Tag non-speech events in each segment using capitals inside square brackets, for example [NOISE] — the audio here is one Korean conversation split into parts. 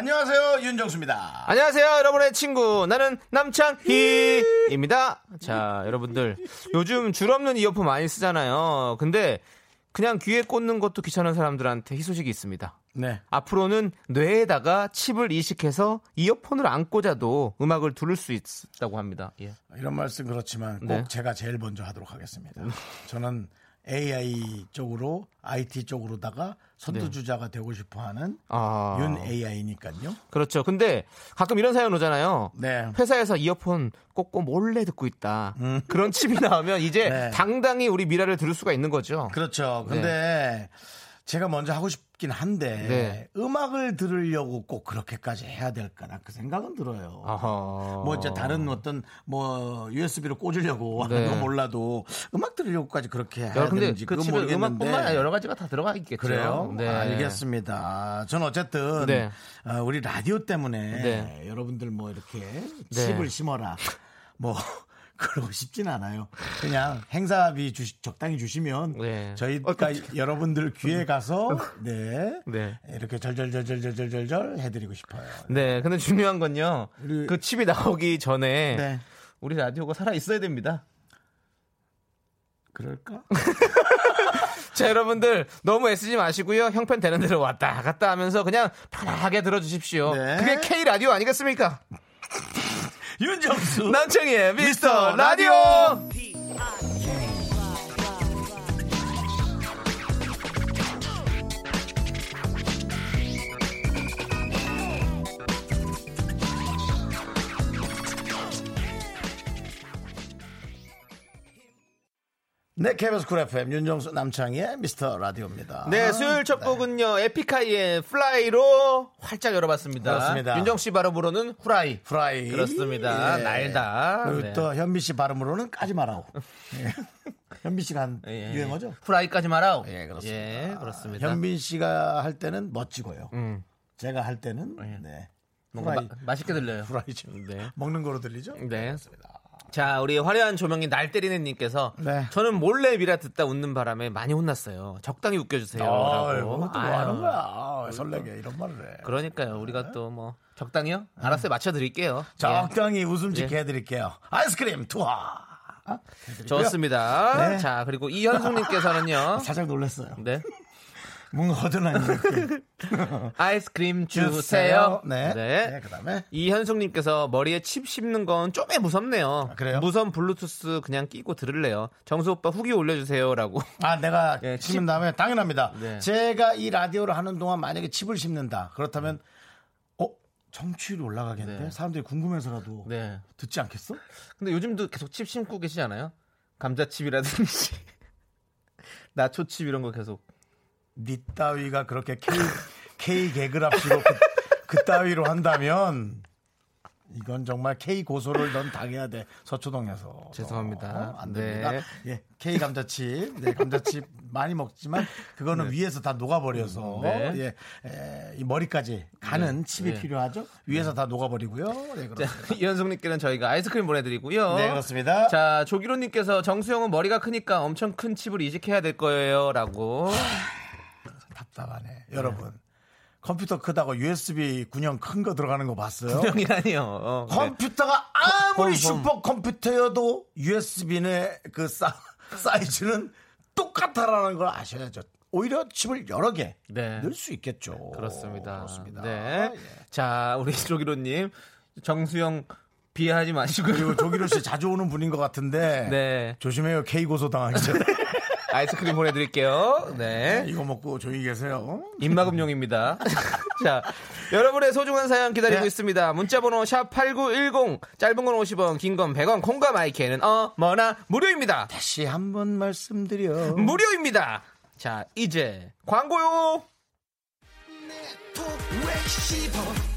안녕하세요 윤정수입니다. 안녕하세요, 여러분의 친구. 나는 남창희입니다. 자, 여러분들. 요즘 줄 없는 이어폰 많이 쓰잖아요. 근데 그냥 귀에 꽂는 것도 귀찮은 사람들한테 희소식이 있습니다. 네. 앞으로는 뇌에다가 칩을 이식해서 이어폰을 안 꽂아도 음악을 들을 수 있다고 합니다. 예. 이런 말씀 그렇지만 꼭 네. 제가 제일 먼저 하도록 하겠습니다. 저는 AI 쪽으로 IT 쪽으로다가 선두주자가 되고 싶어하는 네. 아. 윤 AI니까요. 그렇죠. 근데 가끔 이런 사연 오잖아요. 네. 회사에서 이어폰 꽂고 몰래 듣고 있다. 그런 칩이 나오면 이제 음. [LAUGHS] 네. 당당히 우리 미라를 들을 수가 있는 거죠. 그렇죠. 근데 제가 먼저 하고 싶긴 한데 네. 음악을 들으려고 꼭 그렇게까지 해야 될까나 그 생각은 들어요. 아하. 뭐 이제 다른 어떤 뭐 USB로 꽂으려고 하는 네. 건 몰라도 음악 들으려고까지 그렇게 해야 되는지 그 그건 모르겠는데 음악뿐만 아니라 여러 가지가 다 들어가 있겠죠. 그래요? 네. 알겠습니다. 전 어쨌든 네. 어, 우리 라디오 때문에 네. 여러분들 뭐 이렇게 칩을 심어라 뭐 그러고 싶진 않아요. 그냥 행사비 주, 적당히 주시면 네. 저희가 여러분들 귀에 가서 네, 네. 이렇게 절절절절절절절 해드리고 싶어요. 네, 근데 중요한 건요. 우리- 그 칩이 나오기 전에 네. 우리 라디오가 살아 있어야 됩니다. 그럴까? [LAUGHS] 자, 여러분들 너무 애쓰지 마시고요. 형편 되는 대로 왔다 갔다 하면서 그냥 편하게 들어주십시오. 네. 그게 K 라디오 아니겠습니까? 윤정수 미스터 미스터 라디오. 네, KBS 쿨 FM 윤정수 남창희의 미스터 라디오입니다. 네, 수요일 첫 곡은요. 에픽하이의 Fly로 활짝 열어봤습니다. 그렇습니다. 윤정 씨 발음으로는 후라이. 프라이 그렇습니다. 날다. 그리고 네. 또 현미 씨 발음으로는 까지 마라오. 예. [LAUGHS] 현미 씨가 한 예. 유행어죠? 후라이까지 말아오. 예, 그렇습니다. 예, 그렇습니다. 현민 씨가 할 때는 멋지고요. 음. 제가 할 때는 네. 뭔가 후라이 마, 맛있게 들려요. 후라이죠. 네. 먹는 거로 들리죠? 네. 자, 우리 화려한 조명이 날 때리는 님께서 네. 저는 몰래 미라 듣다 웃는 바람에 많이 혼났어요. 적당히 웃겨주세요. 아, 라고. 아유, 하는 거야. 왜 설레게 이런 말을 해. 그러니까요. 우리가 또뭐 적당히요? 알았어요. 맞춰드릴게요. 예. 적당히 웃음 짓게 예. 해드릴게요. 아이스크림 투하. 해드리고요. 좋습니다. 네. 자, 그리고 이현숙님께서는요. [LAUGHS] 살짝 놀랐어요. 네. 뭔가 허전한 느낌. 아이스크림 주세요. 네. 네. 네. 그다음에 이현숙님께서 머리에 칩 씹는 건 좀에 무섭네요. 아, 그래요? 무선 블루투스 그냥 끼고 들을래요. 정수 오빠 후기 올려주세요라고. 아, 내가 [LAUGHS] 예, 심은 칩. 다음에 당연합니다. 네. 제가 이 라디오를 하는 동안 만약에 칩을 심는다. 그렇다면 어 정치율이 올라가겠는데 네. 사람들이 궁금해서라도 네. 듣지 않겠어? 근데 요즘도 계속 칩 심고 계시지 않아요? 감자칩이라든지 [LAUGHS] 나초칩 이런 거 계속. 니 따위가 그렇게 K, K 개그랍시고 그, 그 따위로 한다면 이건 정말 K 고소를 넌 당해야 돼 서초동에서 죄송합니다. 어, 안 네. 됩니다. 예, K 감자칩, 네 감자칩 많이 먹지만 그거는 위에서 다 녹아버려서 네. 예, 에, 이 머리까지 가는 칩이 네. 필요하죠. 위에서 다 녹아버리고요. 네, 자, 그렇습니다. [LAUGHS] 이현숙님께는 저희가 아이스크림 보내드리고요. 네 그렇습니다. 자, 조기로님께서 정수영은 머리가 크니까 엄청 큰 칩을 이식해야 될 거예요. 라고. 답답하네, 여러분. 컴퓨터 크다고 USB 군형 큰 거 들어가는 거 봤어요? 형이라니요. 어, 네. 컴퓨터가 아무리 홈, 홈. 슈퍼 컴퓨터여도 USB의 그 사, 사이즈는 똑같다라는 걸 아셔야죠. 오히려 칩을 여러 개 네. 넣을 수 있겠죠. 그렇습니다. 그렇습니다. 네. 예. 자, 우리 [LAUGHS] 조기로님. 정수영 비하하지 마시고요. 그리고 조기로 씨 자주 오는 분인 것 같은데 [LAUGHS] 네. 조심해요. K 고소 당하기 전에 [LAUGHS] 아이스크림 보내드릴게요. 네. 이거 먹고 조용히 계세요. 입마금용입니다. [LAUGHS] 자, 여러분의 소중한 사연 기다리고 네. 있습니다. 문자번호 샵8910, 짧은 건 50원, 긴 건 100원, 콩과 마이크는 어머나 무료입니다. 다시 한번 말씀드려. 무료입니다. 자, 이제 광고요.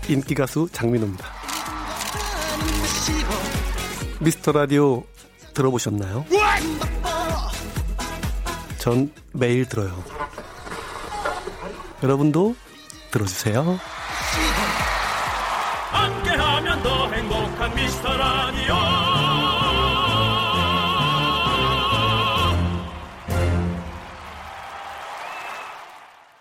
인기 가수 장민호입니다. 미스터 라디오 들어보셨나요? 전 매일 들어요. 여러분도 들어주세요. 함께하면 더 행복한 미스터 라디오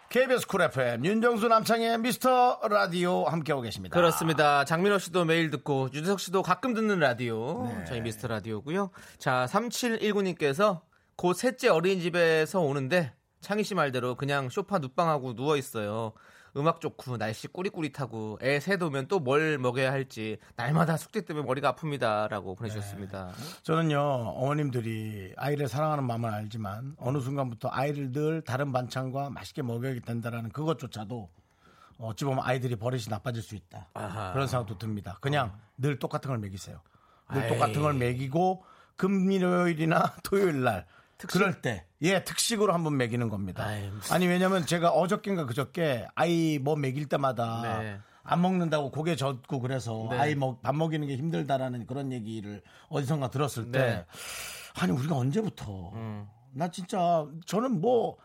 KBS 쿨 FM 윤정수 남창희의 미스터 라디오 함께하고 계십니다. 그렇습니다. 장민호 씨도 매일 듣고 유재석 씨도 가끔 듣는 라디오 저희 미스터 라디오고요. 자 3719님께서 곧 셋째 어린이집에서 오는데 창희 씨 말대로 그냥 쇼파 눕방하고 누워 있어요. 음악 좋고 날씨 꾸릿꾸릿하고 애셋 오면 또 뭘 먹여야 할지 날마다 숙제 때문에 머리가 아픕니다라고 보내주셨습니다. 저는요 어머님들이 아이를 사랑하는 마음을 알지만 어느 순간부터 아이를 늘 다른 반찬과 맛있게 먹여야 된다라는 그것조차도 어찌 보면 아이들이 버릇이 나빠질 수 있다 아하. 그런 생각도 듭니다. 그냥 늘 똑같은 걸 먹이세요. 늘 아이. 똑같은 걸 먹이고 금요일이나 [LAUGHS] 토요일 날 그럴 때, 예, 특식으로 한번 먹이는 겁니다. 아이, 무슨- 아니, 왜냐면 제가 어저께인가 그저께 아이 뭐 먹일 때마다 네. 안 먹는다고 고개 젓고 그래서 네. 아이 먹, 밥 먹이는 게 힘들다라는 그런 얘기를 어디선가 들었을 때 네. 아니 우리가 언제부터 음. 나 진짜 저는 뭐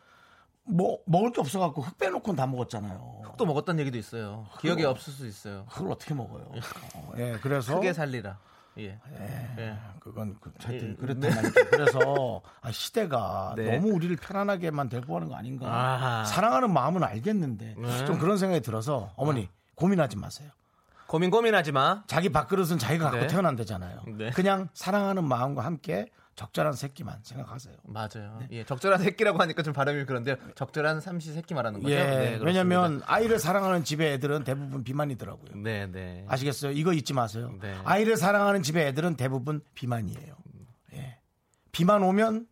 뭐 먹을 게 없어갖고 흙 빼놓고 다 먹었잖아요. 또 먹었던 얘기도 있어요. 기억이 없을 수 있어요. 그걸 어떻게 먹어요? [LAUGHS] 어, 예, 그래서 크게 살리라. 예. 예. 그건 그, 하여튼 예, 그랬단 말이죠. 그래서 [LAUGHS] 아, 시대가 네. 너무 우리를 편안하게만 데리고 가는 거 아닌가. 아하. 사랑하는 마음은 알겠는데 네. 좀 그런 생각이 들어서 어머니 고민하지 마세요. 고민 고민하지 마. 자기 밥그릇은 자기가 갖고 네. 태어난다잖아요. 네. 그냥 사랑하는 마음과 함께 적절한 새끼만 생각하세요. 맞아요. 네. 예, 적절한 새끼라고 하니까 좀 발음이 그런데요. 적절한 삼시 새끼 말하는 거죠. 예, 네. 왜냐면 아이를 사랑하는 집의 애들은 대부분 비만이더라고요. 네, 네. 아시겠어요? 이거 잊지 마세요. 네. 아이를 사랑하는 집의 애들은 대부분 비만이에요. 예. 비만 오면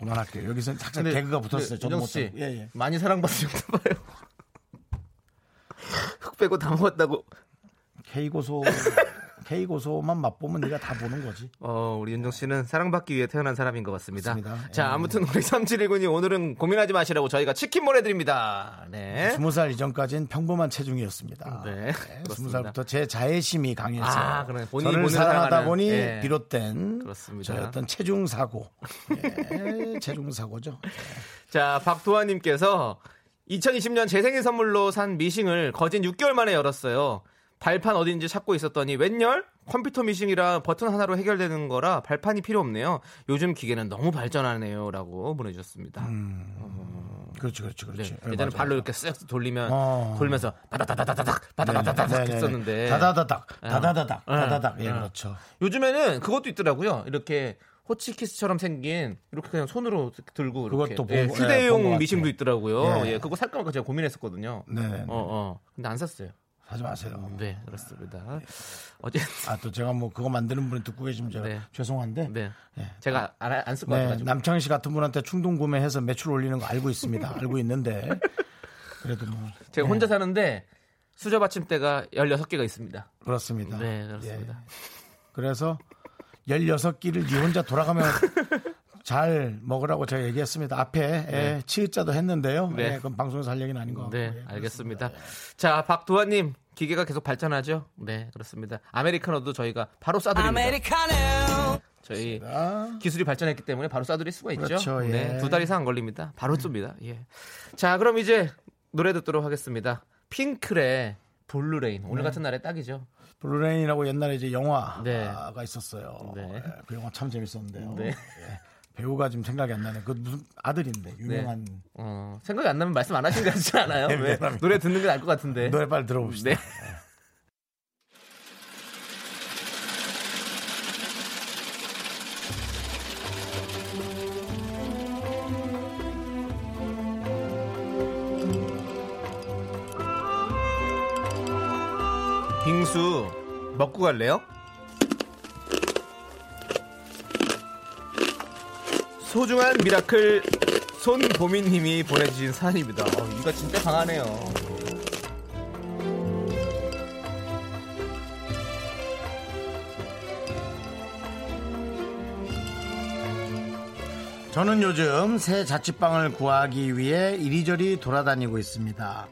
그만할게요. 여기서 살짝 개그가 붙었어요. 근데 저도 윤정 못 씨, 예, 예. 많이 사랑받으셨나 봐요. 흑 빼고 다 먹었다고. K고소 [LAUGHS] K고소만 맛보면 네가 다 보는 거지. [LAUGHS] 어, 우리 윤정 씨는 사랑받기 위해 태어난 사람인 것 같습니다. 맞습니다. 자, 예. 아무튼 우리 [LAUGHS] 3719님 오늘은 고민하지 마시라고 저희가 치킨 보내드립니다. 네. 스무 살 이전까지는 평범한 체중이었습니다. 네, 스무 그렇습니다. 살부터 제 자애심이 강해서 아, 그러네. 본인이 저를 사랑하다 사랑하는, 보니 예. 비롯된 그렇습니다. 저의 어떤 체중 사고, 예, [LAUGHS] 체중 사고죠. 자, 박도환님께서 2020년 제 생일 선물로 산 미싱을 거진 6개월 만에 열었어요. 발판 어딘지 찾고 있었더니 웬열? 컴퓨터 미싱이라 버튼 하나로 해결되는 거라 발판이 필요 없네요. 요즘 기계는 너무 발전하네요라고 보내주셨습니다. 그렇지, 그렇지, 그렇지. 네, 예, 예전에. 발로 이렇게 쓱 돌리면 어. 돌면서 바다다다다닥 바다다다닥 네네네. 했었는데 다다다닥, 어. 다다다닥, 어. 다다닥. 예, 어. 그렇죠. 요즘에는 그것도 있더라고요. 이렇게 호치키스처럼 생긴 이렇게 그냥 손으로 들고 이렇게 그것도 예, 예, 휴대용 같아요. 미싱도 있더라고요. 예. 예, 그거 살까 말까 제가 고민했었거든요. 네네. 어, 어. 근데 안 샀어요. 하지 마세요. 네, 그렇습니다. 어제 아, 또 제가 뭐 그거 만드는 분이 듣고 계시면 제가 네. 죄송한데. 네. 예. 제가 안쓸것 네, 같아가지고. 남창희 씨 같은 분한테 충동 구매해서 매출 올리는 거 알고 있습니다. 알고 있는데. [LAUGHS] 그래도 뭐. 제가 네, 혼자 사는데 수저 받침대가 16개가 있습니다. 그렇습니다. 네, 그렇습니다. 예. 그래서 16끼를 니 혼자 돌아가면 [LAUGHS] 잘 먹으라고 제가 얘기했습니다. 앞에 예, 치읓자도 했는데요. 네. 예, 그건 방송에서 할 얘기는 아닌 것 같고. 네, 예, 알겠습니다. 자, 박도환님, 기계가 계속 발전하죠? 네, 그렇습니다. 아메리카노도 저희가 바로 쏴드립니다. 저희 아, 기술이 발전했기 때문에 바로 쏴드릴 수가 있죠. 그렇죠, 예. 네, 두 달 이상 안 걸립니다. 바로 쏩니다. 예. 자, 그럼 이제 노래 듣도록 하겠습니다. 핑클의 Blue Rain. 오늘 네. 같은 날에 딱이죠. Blue Rain이라고 옛날에 이제 영화가 네. 있었어요. 네. 예, 그 영화 참 재밌었는데요. 네. 예, 배우가 지금 생각이 안 나네. 그 무슨 아들인데 유명한 어, 생각이 안 나면 말씀 안 하신 것 같지 않아요? 네. 노래 듣는 게 나을 것 같은데. 노래 빨리 들어봅시다. 네. 빙수 먹고 갈래요? 소중한 miracle 손보미님이 보내주신 사연입니다. 어, 이거 진짜 강하네요. 저는 요즘 새 자취방을 구하기 위해 이리저리 돌아다니고 있습니다.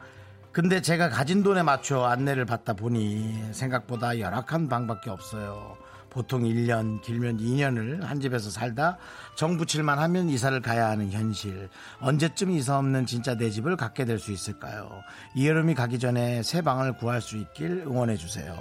근데 제가 가진 돈에 맞춰 안내를 받다 보니 생각보다 열악한 방밖에 없어요. 보통 1년, 길면 2년을 한 집에서 살다 정 붙일만 하면 이사를 가야 하는 현실. 언제쯤 이사 없는 진짜 내 집을 갖게 될 수 있을까요? 이 여름이 가기 전에 새 방을 구할 수 있길 응원해 주세요.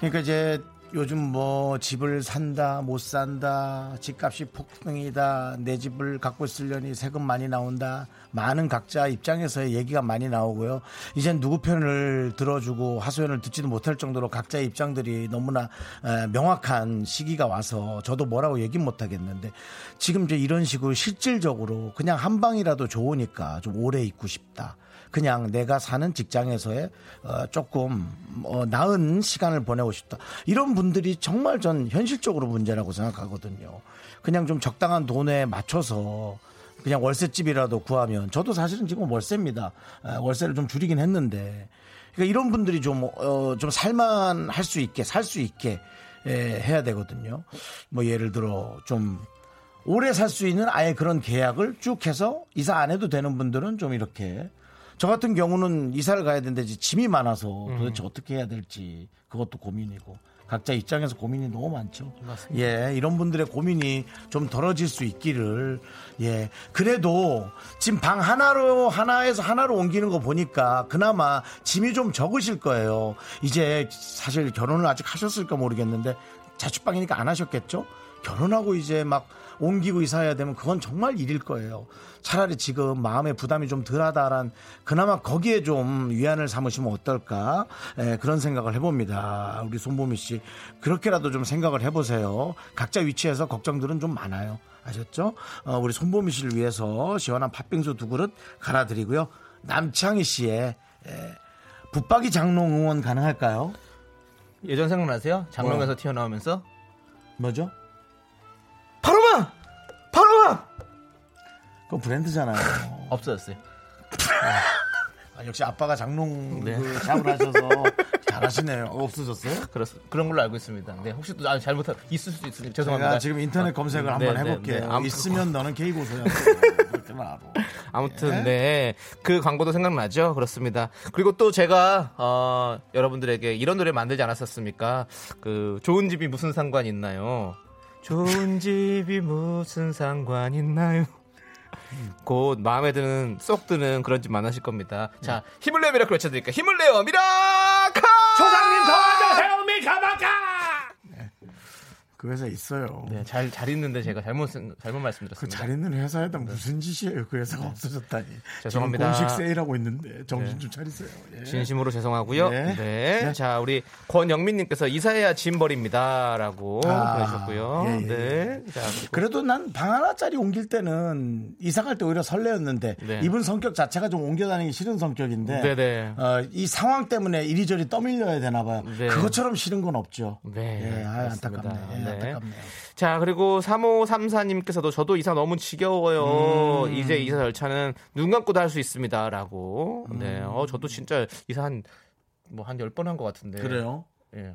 그러니까 이제 요즘 뭐 집을 산다 못 산다 집값이 폭등이다 내 집을 갖고 있으려니 세금 많이 나온다. 많은 각자 입장에서의 얘기가 많이 나오고요. 이젠 누구 편을 들어주고 하소연을 듣지도 못할 정도로 각자의 입장들이 너무나 에, 명확한 시기가 와서 저도 뭐라고 얘기 못 하겠는데 지금 이제 이런 식으로 실질적으로 그냥 한 방이라도 좋으니까 좀 오래 있고 싶다 그냥 내가 사는 직장에서의 어, 조금 어, 나은 시간을 보내고 싶다. 이런 분들이 정말 전 현실적으로 문제라고 생각하거든요. 그냥 좀 적당한 돈에 맞춰서 그냥 월세집이라도 구하면 저도 사실은 지금 월세입니다. 에, 월세를 좀 줄이긴 했는데 그러니까 이런 분들이 좀, 어, 좀 살만 할 수 있게 살 수 있게 에, 해야 되거든요. 뭐 예를 들어 좀 오래 살 수 있는 아예 그런 계약을 쭉 해서 이사 안 해도 되는 분들은 좀 이렇게 저 같은 경우는 이사를 가야 되는데 짐이 많아서 도대체 어떻게 해야 될지 그것도 고민이고 각자 입장에서 고민이 너무 많죠. 예, 이런 분들의 고민이 좀 덜어질 수 있기를 예. 그래도 지금 방 하나로 하나에서 하나로 옮기는 거 보니까 그나마 짐이 좀 적으실 거예요. 이제 사실 결혼을 아직 하셨을까 모르겠는데 자취방이니까 안 하셨겠죠? 결혼하고 이제 막 옮기고 이사해야 되면 그건 정말 일일 거예요. 차라리 지금 마음의 부담이 좀 덜하다란 그나마 거기에 좀 위안을 삼으시면 어떨까 에, 그런 생각을 해봅니다. 우리 손보미 씨 그렇게라도 좀 생각을 해보세요. 각자 위치에서 걱정들은 좀 많아요. 아셨죠? 어, 우리 손보미 씨를 위해서 시원한 팥빙수 두 그릇 갈아드리고요. 남창희 씨의 에, 붙박이 장롱 응원 가능할까요? 예전 생각나세요? 장롱에서 튀어나오면서 뭐죠? 그건 브랜드잖아요. 없어졌어요. 아, 역시 아빠가 장롱 네. 그 샵을 하셔서 잘하시네요. 어, 없어졌어요? 그렇, 그런 걸로 알고 있습니다. 네, 혹시 또 아, 잘못한 있을 수도 있으니 죄송합니다. 제가 지금 인터넷 검색을 네, 한번 네, 해볼게요. 네. 아무튼 있으면 너는 K 고소야. [LAUGHS] 아무튼 네. 그 광고도 생각나죠? 그렇습니다. 그리고 또 제가 어, 여러분들에게 이런 노래 만들지 않았었습니까? 그 좋은 집이 무슨 상관 있나요? 좋은 집이 무슨 상관 있나요? 곧 마음에 드는 쏙 드는 그런 집 만나실 겁니다. 자, 힘을 내요 miracle 외쳐드릴게요. 힘을 내요 miracle! 조상님 도와주세요, 미카마카! 그 회사 있어요. 네, 잘, 잘 있는데 제가 잘못, 잘못 그 말씀드렸습니다. 잘 있는 회사에다 무슨 짓이에요? 그 회사가 없어졌다니. 죄송합니다. 공식 세일하고 있는데 정신 네. 좀 차리세요. 예. 진심으로 죄송하고요. 네. 네. 네. 자, 우리 권영민님께서 이사해야 짐 버립니다 라고 아, 보내셨고요. 예, 예. 네. 자, 그래도 난 방 하나짜리 옮길 때는 이사 갈 때 오히려 설레었는데 네. 이분 성격 자체가 좀 옮겨 다니기 싫은 성격인데 네네. 어, 이 상황 때문에 이리저리 떠밀려야 되나 봐요. 네. 그것처럼 싫은 건 없죠. 네, 예, 아, 그렇습니다. 안타깝네. 예, 네. 안타깝네요. 자, 그리고 3534님께서도 저도 이사 너무 지겨워요. 음. 이제 이사 절차는 눈 감고도 할 수 있습니다 라고. 음. 네. 어, 저도 진짜 이사 한 뭐 한 10번 한 것 같은데. 그래요? 예. 예,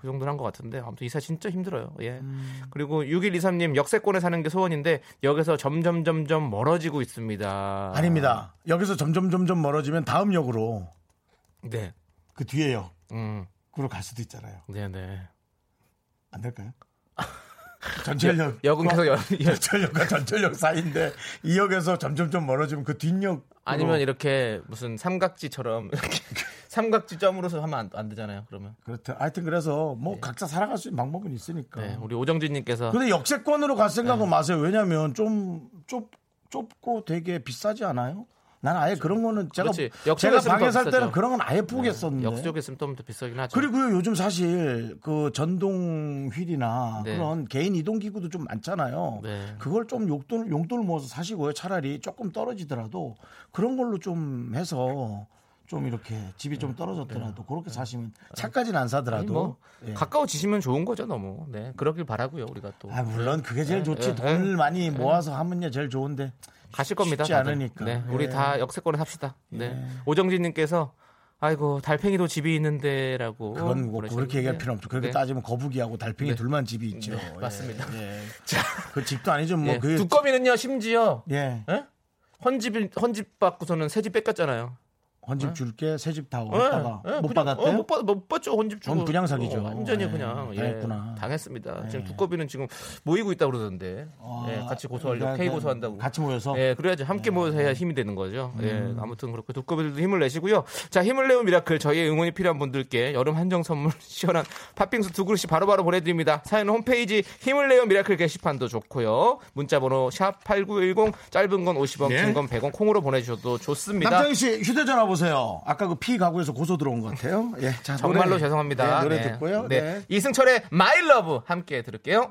그 정도는 한 것 같은데 아무튼 이사 진짜 힘들어요. 예. 음. 그리고 6123님 역세권에 사는 게 소원인데 역에서 점점 점점 멀어지고 있습니다. 아닙니다. 여기서 점점 점점 멀어지면 다음 역으로 네. 그 뒤에 역. 음. 으로 갈 수도 있잖아요. 네, 네. 안 될까요? [LAUGHS] 전철역. 역은 계속 여, 여- [LAUGHS] 전철역과 전철역 사이인데 이 역에서 점점점 멀어지면 그 뒷역 아니면 이렇게 무슨 삼각지처럼 이렇게 [LAUGHS] 삼각지 점으로서 하면 안, 안 되잖아요. 그러면. 그렇다. 하여튼 그래서 뭐 각자 살아갈 수 있는 방법은 있으니까. 네, 우리 오정진님께서 근데 역세권으로 갈 생각은 네. 마세요. 왜냐하면 좀 좁, 좁고 되게 비싸지 않아요? 난 아예 그런 거는 제가 제가 방에 더 살. 때는 그런 건 아예 포기했었는데. 역쪽에 있으면 좀 더 비싸긴 하죠. 그리고요 요즘 사실 그 전동 휠이나 네. 그런 개인 이동 기구도 좀 많잖아요. 네. 그걸 좀 용돈 용돈을 모아서 사시고요. 차라리 조금 떨어지더라도 그런 걸로 좀 해서 좀 이렇게 집이 좀 떨어졌더라도 그렇게 사시면 차까지는 안 사더라도 뭐 예. 가까워지시면 좋은 거죠 너무. 네, 그러길 바라고요 우리가 또. 아 물론 그게 제일 네, 좋지 네, 돈을 많이 모아서 하면요 제일 좋은데 가실 겁니다. 쉽지 다들. 않으니까. 네, 우리 예. 다 역세권을 삽시다. 네. 오정진님께서 아이고 달팽이도 집이 있는데라고. 그건 뭐. 그렇게 얘기할 필요 없죠. 그렇게 네. 따지면 거북이하고 달팽이 네. 둘만 집이 있죠. 네, 맞습니다. 예. [LAUGHS] 그 집도 아니죠. 뭐 예, 그게 두꺼비는요 심지어 예. 예? 헌집 헌집 받고서는 새 집 뺏겼잖아요. 헌집 줄게 새 집 다 예, 오다가 예, 못 그냥, 받았대요? 어, 못, 받, 못 받죠 헌집 주고. 분양 사기죠. 어, 완전히 예, 그냥 예, 당했구나. 당했습니다. 지금 예. 두꺼비는 지금 모이고 있다 고 그러던데. 아, 예, 같이 고소하려고 K 고소한다고. 같이 모여서 예, 그래야지 함께 모여서 해야 힘이 되는 거죠. 예, 음. 아무튼 그렇고 두꺼비들도 힘을 내시고요. 자, 힘을 내요 miracle 저희의 응원이 필요한 분들께 여름 한정 선물 [LAUGHS] 시원한 팥빙수 두 그릇씩 바로바로 보내드립니다. 사연은 홈페이지 힘을 내요 miracle 게시판도 좋고요. 문자번호 샵 #8910 짧은 건 50원, 예. 긴건 100원 콩으로 보내주셔도 좋습니다. 남창희 씨 휴대전화 보세요. 아까 그 피 가구에서 고소 들어온 것 같아요. 예, 자, 정말로 노래, 죄송합니다. 네, 노래 네. 듣고요. 네. 네. 이승철의 My Love 함께 들을게요.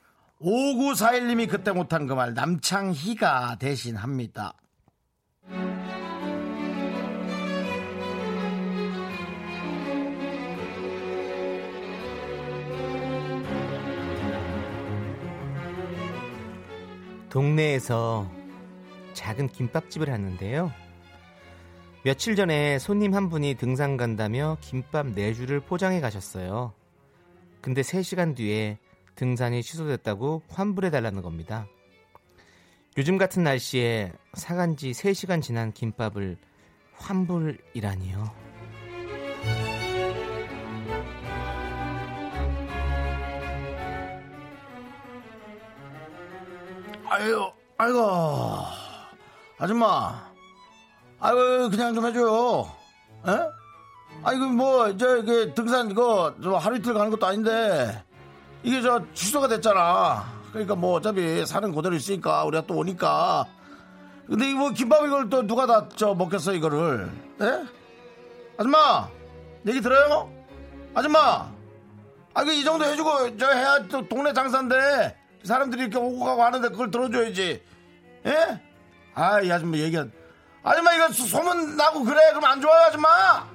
5941님이 그때 못한 그 말 남창희가 대신합니다. 동네에서 작은 김밥집을 하는데요. 며칠 전에 손님 한 분이 등산 간다며 김밥 4줄을 포장해 가셨어요. 근데 3시간 뒤에 등산이 취소됐다고 환불해 달라는 겁니다. 요즘 같은 날씨에 사간 지 3시간 지난 김밥을 환불이라니요. 아유, 아이고, 아줌마, 아이고 그냥 좀 해줘요. 에? 아이고 뭐 저 이게 등산 이거 저 하루 이틀 가는 것도 아닌데 이게 저 취소가 됐잖아. 그러니까 뭐 어차피 사는 그대로 있으니까 우리가 또 오니까. 근데 이거 뭐 김밥 이걸 또 누가 다 저 먹겠어 이거를? 에? 아줌마, 얘기 들어요? 아줌마, 아, 그이 정도 해주고 저 해야 또 동네 장사인데 사람들이 이렇게 오고 가고 하는데 그걸 들어줘야지. 예? 아, 이 아줌마 얘기한. 아줌마 이거 소- 소문 나고 그래 그럼 안 좋아요 아줌마.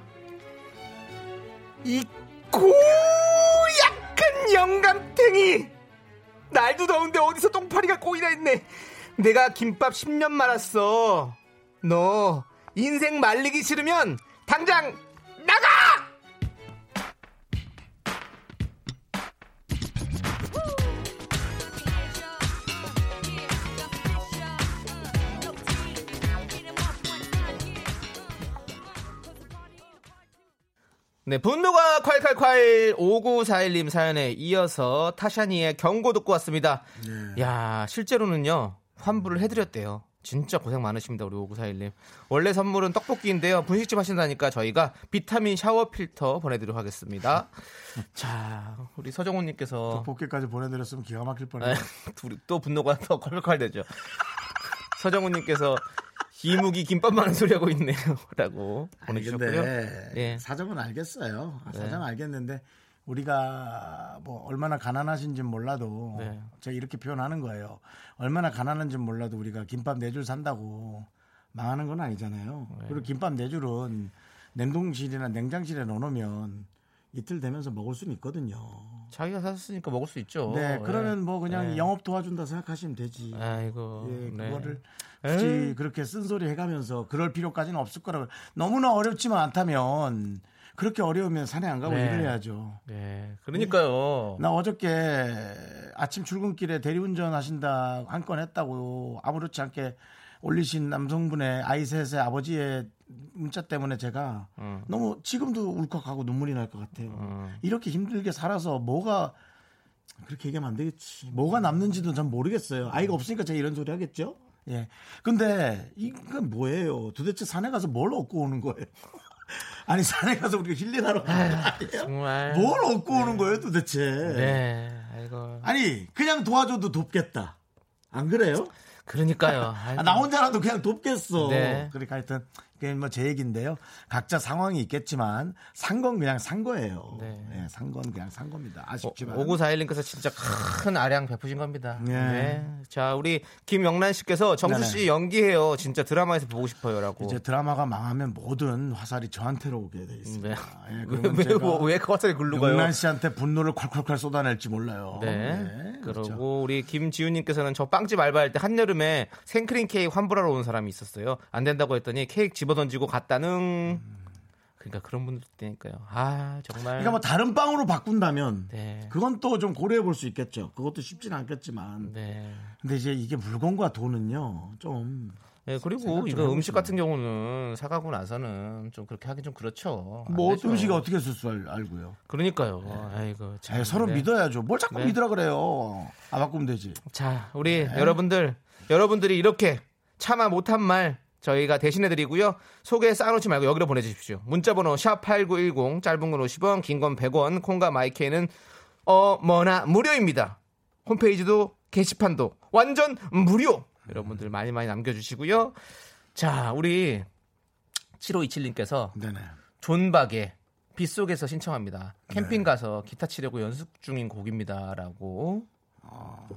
이 고약 한 영감탱이! 날도 더운데 어디서 똥파리가 꼬이나 있네. 내가 김밥 10년 말았어. 너 인생 말리기 싫으면 당장 나가 네, 분노가 콸콸콸 5941님 사연에 이어서 타샤니의 경고 듣고 왔습니다. 야, 실제로는요, 환불을 해드렸대요. 진짜 고생 많으십니다, 우리 5941님. 원래 선물은 떡볶이인데요. 분식집 하신다니까 저희가 비타민 샤워 필터 보내드리도록 하겠습니다. [LAUGHS] 자, 우리 서정훈님께서. 복귀까지 보내드렸으면 기가 막힐. [LAUGHS] 둘이 또 분노가 더 콸콸콸 되죠. [LAUGHS] 서정훈님께서 이무기 김밥 많은 소리 하고 있네요. [LAUGHS] 라고 보내주셨고요. 예. 사정은 알겠어요. 네. 사정은 알겠는데 우리가 뭐 얼마나 가난하신지 몰라도 네. 제가 이렇게 표현하는 거예요. 얼마나 가난한지 몰라도 우리가 김밥 네 줄 산다고 망하는 건 아니잖아요. 네. 그리고 김밥 네 줄은 냉동실이나 냉장실에 넣어놓으면 이틀 되면서 먹을 수는 있거든요. 자기가 샀으니까 먹을 수 있죠. 네, 그러면 뭐 그냥 네. 영업 도와준다 생각하시면 되지. 아이고. 예, 네. 그거를 굳이 그렇게 쓴소리 해가면서 그럴 필요까지는 없을 거라고. 너무나 어렵지만 않다면 그렇게 어려우면 산에 안 가고 네. 일을 해야죠. 네. 그러니까요. 나 어저께 아침 출근길에 대리운전 하신다 한 건 했다고 아무렇지 않게 올리신 남성분의 아이 셋의 아버지의 문자 때문에 제가 음. 너무 지금도 울컥하고 눈물이 날 것 같아요. 음. 이렇게 힘들게 살아서 뭐가 그렇게 얘기하면 안 되겠지. 뭐가 남는지도 전 모르겠어요. 아이가 없으니까 제가 이런 소리 하겠죠? 예. 근데 이건 뭐예요? 도대체 산에 가서 뭘 얻고 오는 거예요? [LAUGHS] 아니 산에 가서 우리가 힐링하러 가는 거 아니에요? 정말. 뭘 얻고 오는 거예요, 도대체? 네. 아이고. 아니 그냥 도와줘도 돕겠다. 안 그래요? 그러니까요. [LAUGHS] 아, 나 혼자라도 그냥 돕겠어. 네. 그러니까 하여튼 그게 뭐 제 얘기인데요. 각자 상황이 있겠지만 산 건 그냥 산 거예요. 네. 산건 그냥 산 겁니다. 아쉽지만. 5941님께서 진짜 큰 아량 베푸신 겁니다. 네. 네. 자, 우리 김영란 씨께서 정수 씨 네네. 연기해요. 진짜 드라마에서 보고 싶어요라고. 이제 드라마가 망하면 모든 화살이 저한테로 오게 돼 있습니다. 네. 예, [LAUGHS] 왜, 왜, 뭐, 왜 커서리 굴르가요 영란 씨한테 분노를 콸콸콸 쏟아낼지 몰라요. 네. 그렇죠. 그리고 우리 김지훈님께서는 저 빵집 알바할 때 한여름에 생크림 케이크 환불하러 온 사람이 있었어요. 안 된다고 했더니 케이크 집 어던지고 갔다는. 그러니까 그런 분들 있다니까요. 아 정말. 그러니까 뭐 다른 빵으로 바꾼다면 네. 그건 또 좀 고려해 볼 수 있겠죠. 그것도 쉽진 않겠지만. 네. 근데 이제 이게 물건과 돈은요. 좀 네, 그리고 이거. 음식 같은 경우는 사가고 나서는 좀 그렇게 하기 좀 그렇죠. 안뭐 되죠. 음식이 어떻게 쓸 줄 알고요. 그러니까요. 아이고. 참. 에, 서로 네. 믿어야죠. 뭘 자꾸 네. 믿으라 그래요. 아 바꾸면 되지. 자, 우리 여러분들, 여러분들이 이렇게 참아 못한 말 저희가 대신해 드리고요. 소개 쌓아놓지 말고 여기로 보내주십시오. 문자번호 샵8910, 짧은 건 50원, 긴 건 100원, 콩과 마이크는 어머나 무료입니다. 홈페이지도 게시판도 완전 무료. 여러분들 많이 많이 남겨주시고요. 자, 우리 7527님께서 네네. 존박의 빗속에서 신청합니다. 캠핑 가서 기타 치려고 연습 중인 곡입니다라고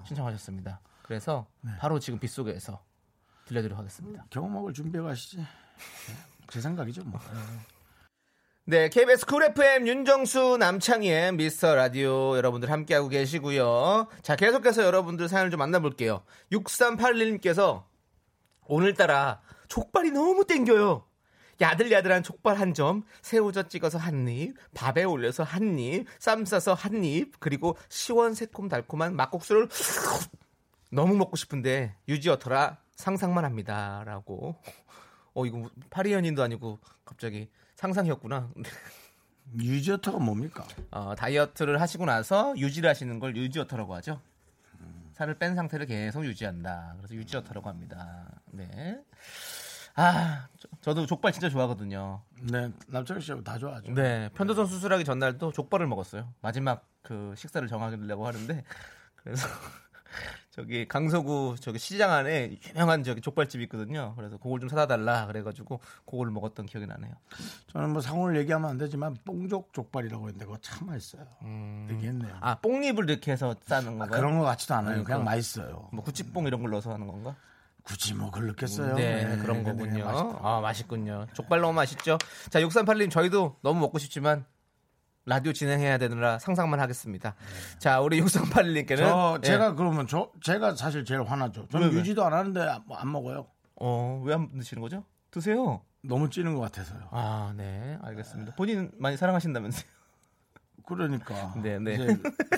신청하셨습니다. 그래서 바로 지금 빗속에서 들려드리도록 하겠습니다. 경험학을 준비해 가시지. 네, 제 생각이죠 뭐. 네, KBS 쿨 FM 윤정수 남창희의 미스터 라디오 여러분들 함께하고 계시고요. 자, 계속해서 여러분들 사연을 좀 만나볼게요. 6381님께서 오늘따라 족발이 너무 땡겨요. 야들야들한 족발 한 점, 새우젓 찍어서 한 입, 밥에 올려서 한 입, 쌈 싸서 한 입, 그리고 시원 새콤 달콤한 막국수를 너무 먹고 싶은데 유지어터라 상상만 합니다라고. [LAUGHS] 어 이거 파리 연인도 아니고 갑자기 상상이었구나. [LAUGHS] 유지어터가 뭡니까? 어, 다이어트를 하시고 나서 유지를 하시는 걸 유지어터라고 하죠. 살을 뺀 상태를 계속 유지한다. 그래서 유지어터라고 합니다. 네. 아, 저, 도 족발 진짜 좋아하거든요. 네, 남철 씨하고 다 좋아하죠. 네, 편도선 수술하기 전날도 족발을 먹었어요. 마지막 그 식사를 정하려고 하는데 그래서 저기 강서구 저기 시장 안에 유명한 저기 족발집이 있거든요. 그래서 그걸 좀 사다 달라 그래가지고 그걸 먹었던 기억이 나네요. 저는 뭐 상호를 얘기하면 안 되지만 뽕족 족발이라고 했는데 그거 참 맛있어요. 얘기했네요. 아 뽕잎을 이렇게 해서 싸는 건가요? 그런 것 같지도 않아요. 아니, 그냥 그럼- 맛있어요. 뭐 구찌뽕 이런 걸 넣어서 하는 건가? 굳이 뭐 그걸 넣겠어요. 네, 네, 그런 네, 거군요. 맛있다. 아, 맛있군요. 족발 너무 맛있죠? 자, 6381님, 저희도 너무 먹고 싶지만, 라디오 진행해야 되느라 상상만 하겠습니다. 자, 우리 6381님께는. 저 제가 그러면 저 제가 사실 제일 화나죠. 저는 왜? 유지도 안 하는데 안, 안 먹어요. 어, 왜 안 드시는 거죠? 드세요. 너무 찌는 것 같아서요. 아, 네, 알겠습니다. 본인 많이 사랑하신다면서요? 그러니까 [LAUGHS] 네, 네.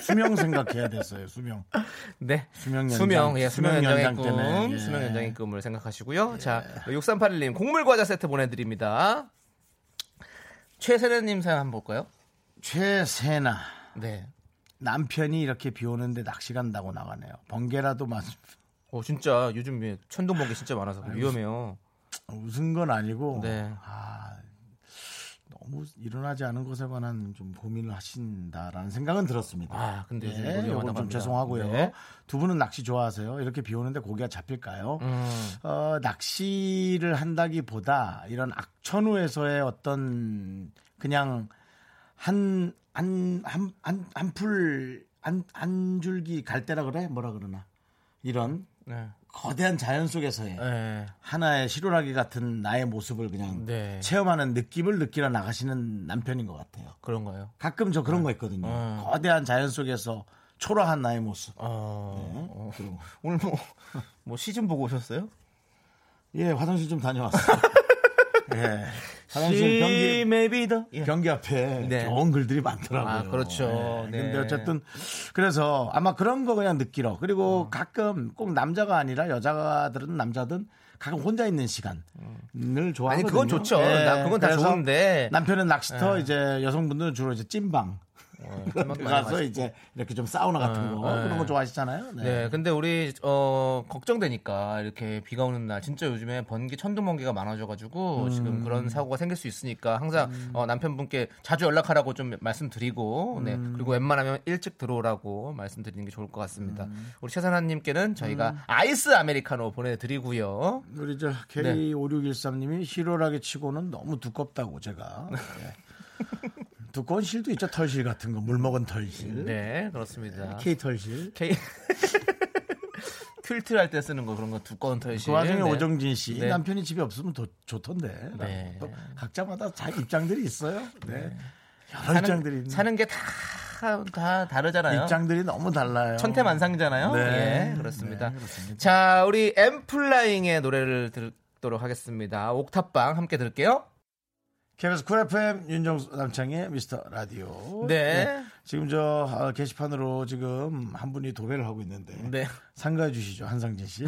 수명 생각해야 됐어요. 수명. [LAUGHS] 네. 수명 연장. 수명, 예, 수명 수명 연장의 연장 때문에, 꿈, 예. 수명 연장의 꿈을 생각하시고요. 자, 6381님, 곡물 과자 세트 보내 드립니다. 최세련님 사연 한번 볼까요? 최세나 네. 남편이 이렇게 비 오는데 낚시 간다고 나가네요. 번개라도 맞 어, 진짜 요즘 천둥 번개 진짜 많아서 위험해요. 웃은 건 아니고 네. 아, 너무 일어나지 않은 것에 관한 좀 고민을 하신다라는 생각은 들었습니다. 아, 근데 요즘 예, 이건 좀. 죄송하고요. 네. 두 분은 낚시 좋아하세요? 이렇게 비 오는데 고기가 잡힐까요? 음. 어, 낚시를 한다기보다 이런 악천후에서의 어떤 그냥 한한한한한풀한한 줄기 갈대라 그래 뭐라 그러나 이런 네. 거대한 자연 속에서의 네. 하나의 실오라기 같은 나의 모습을 그냥 네. 체험하는 느낌을 느끼러 나가시는 남편인 것 같아요. 그런가요? 가끔 저 그런 거 있거든요. 음. 거대한 자연 속에서 초라한 나의 모습. 어, 어. 오늘 뭐, 뭐 시즌 보고 오셨어요? 예, 화장실 좀 다녀왔어요. [LAUGHS] 예. 화장실 She may be the- 예. 경기 앞에 네. 좋은 글들이 많더라고요. 아, 그렇죠. 네. 네. 근데 어쨌든 그래서 아마 그런 거 그냥 느끼러 음. 그리고 가끔 꼭 남자가 아니라 여자들은 남자든 가끔 혼자 있는 시간을 좋아하거든요. 아니, 그건 좋죠. 나 그건 다 좋은데. 남편은 낚시터 이제 여성분들은 주로 이제 찐방 가서 마시고. 이제 이렇게 좀 사우나 같은 거 어, 네. 그런 거 좋아하시잖아요. 네, 근데 우리 어 걱정되니까 이렇게 비가 오는 날 진짜 요즘에 번개 천둥 번개가 많아져가지고 지금 그런 사고가 생길 수 있으니까 항상 어, 남편분께 자주 연락하라고 좀 말씀드리고 네 그리고 웬만하면 일찍 들어오라고 말씀드리는 게 좋을 것 같습니다. 우리 최선아님께는 저희가 아이스 아메리카노 보내드리고요. 우리 저 K5613님이 실오라게 치고는 너무 두껍다고 제가 네. [LAUGHS] 두꺼운 실도 있죠 털실 같은 거 물 먹은 털실 네, 그렇습니다. K 털실 K [LAUGHS] 퀼트 할 때 쓰는 거 그런 거 두꺼운 털실. 그 와중에 네. 오정진 씨 네. 남편이 집에 없으면 더 좋던데 네. 또 각자마다 자기 입장들이 있어요 네. 여러 사는, 입장들이 있는 사는 게 다 다 다르잖아요. 입장들이 너무 달라요 천태만상이잖아요. 네. 예, 그렇습니다. 네, 그렇습니다. 자, 우리 엔플라잉의 노래를 듣도록 하겠습니다. 옥탑방 함께 들을게요. KBS 쿨 FM 윤정수 남창희의 미스터 라디오 네. 지금 저 어, 게시판으로 지금 한 분이 도배를 하고 있는데 네. 상가해 주시죠 한상진 씨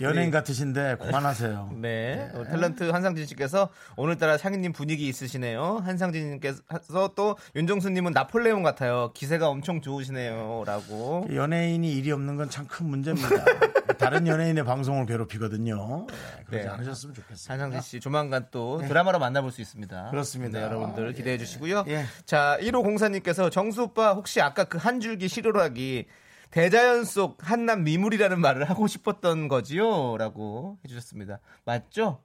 연예인 같으신데 그만하세요 [LAUGHS] 네. 어, 탤런트 한상진 씨께서 오늘따라 상인님 분위기 있으시네요. 한상진 님께서 또 윤정수 님은 나폴레옹 같아요. 기세가 엄청 좋으시네요. 라고. 연예인이 일이 없는 건 참 큰 문제입니다. [LAUGHS] 다른 연예인의 방송을 괴롭히거든요. 네, 그러지 네. 않으셨으면 좋겠습니다. 한상진 씨 조만간 또 드라마로 만나볼 수 있습니다. 그렇습니다. 네, 여러분들 기대해 주시고요. 예. 자, 1호 공사님께서 정수 오빠 혹시 아까 그 한 줄기 시로라기 대자연 속 한남 미물이라는 말을 하고 싶었던 거지요? 라고 해주셨습니다. 맞죠?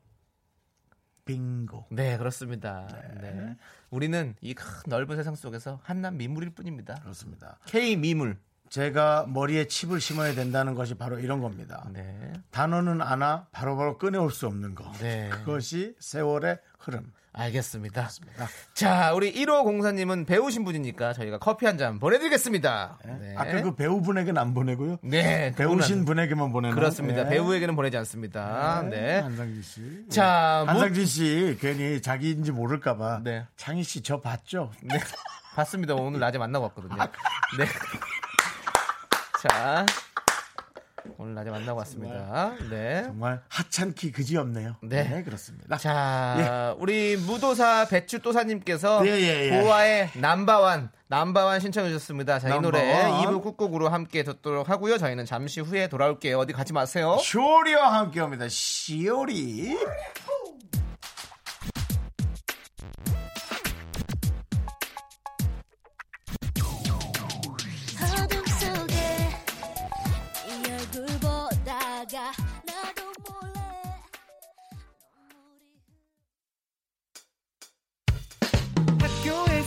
빙고. 네, 그렇습니다. 네. 우리는 이 큰 넓은 세상 속에서 한남 미물일 뿐입니다. 그렇습니다. K 미물. 제가 머리에 칩을 심어야 된다는 것이 바로 이런 겁니다. 네. 단어는 아나 바로바로 꺼내올 수 없는 거. 네. 그것이 세월의 흐름. 알겠습니다. 자, 우리 1호 공사님은 배우신 분이니까 저희가 커피 한 잔 보내드리겠습니다. 네. 아까 그 배우분에게는 안 보내고요. 네, 배우신 분에게만 보내는. 그렇습니다. 배우에게는 보내지 않습니다. 네. 한상진 씨. 자, 뭐- 한상진 씨 괜히 자기인지 모를까봐. 네. 창희 씨 저 봤죠? 네. 봤습니다. 오늘 낮에 만나고 왔거든요. 네. [LAUGHS] 자. 오늘 낮에 만나고 왔습니다. 네. 정말 하찮기 그지없네요. 네. 그렇습니다. 자, 우리 무도사 배추 도사님께서 예, 예, 예. 보아의 남바완 남바완 신청해 주셨습니다. 자, 이 노래 넘버원. 2부 끝곡으로 함께 듣도록 하고요. 저희는 잠시 후에 돌아올게요. 어디 가지 마세요. 쇼리와 함께 옵니다. 시오리.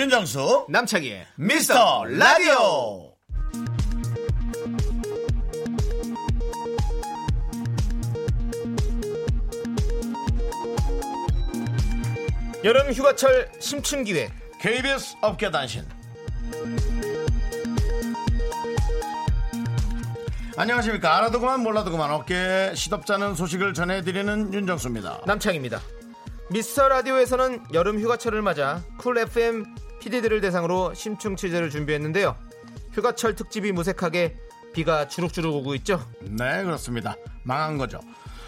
윤정수. 남창희의 미스터 라디오. 여름 휴가철 심층 기획 KBS 업계 단신. 안녕하십니까. 알아도 그만 몰라도 그만 어깨 시덥잖은 소식을 전해드리는 윤정수입니다. 남창입니다. 미스터 라디오에서는 여름 휴가철을 맞아 쿨 FM PD들을 대상으로 심층 취재를 준비했는데요. 휴가철 특집이 무색하게 비가 주룩주룩 오고 있죠. 네, 그렇습니다. 망한 거죠.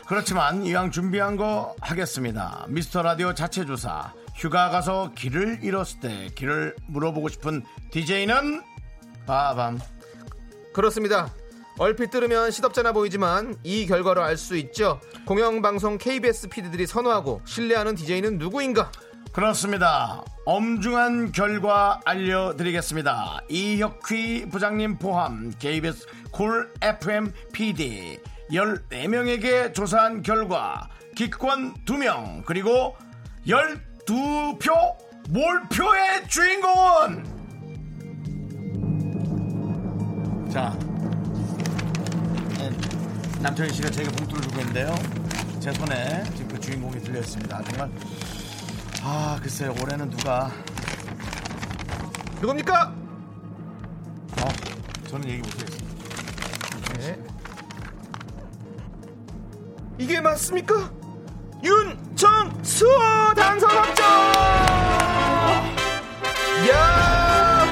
그렇지만 이왕 준비한 거 하겠습니다. 미스터 라디오 자체 조사. 휴가 가서 길을 잃었을 때 길을 물어보고 싶은 DJ는 빠밤. 그렇습니다. 얼핏 들으면 시덥잖아 보이지만 이 결과를 알수 있죠. 공영방송 KBS PD들이 선호하고 신뢰하는 DJ는 누구인가? 그렇습니다. 엄중한 결과 알려드리겠습니다. 이혁휘 부장님 포함 KBS 쿨 FM PD 14명에게 조사한 결과 기권 2명 그리고 12표 몰표의 주인공은 자 네, 남편희 씨가 제가 봉투를 주고 있는데요. 제 손에 지금 그 주인공이 들려 있습니다. 정말 아 글쎄요 올해는 누가 누굽니까? 어, 저는 얘기 못하겠습니다. 네. 이게 맞습니까? 윤정수 당선 확정! 야!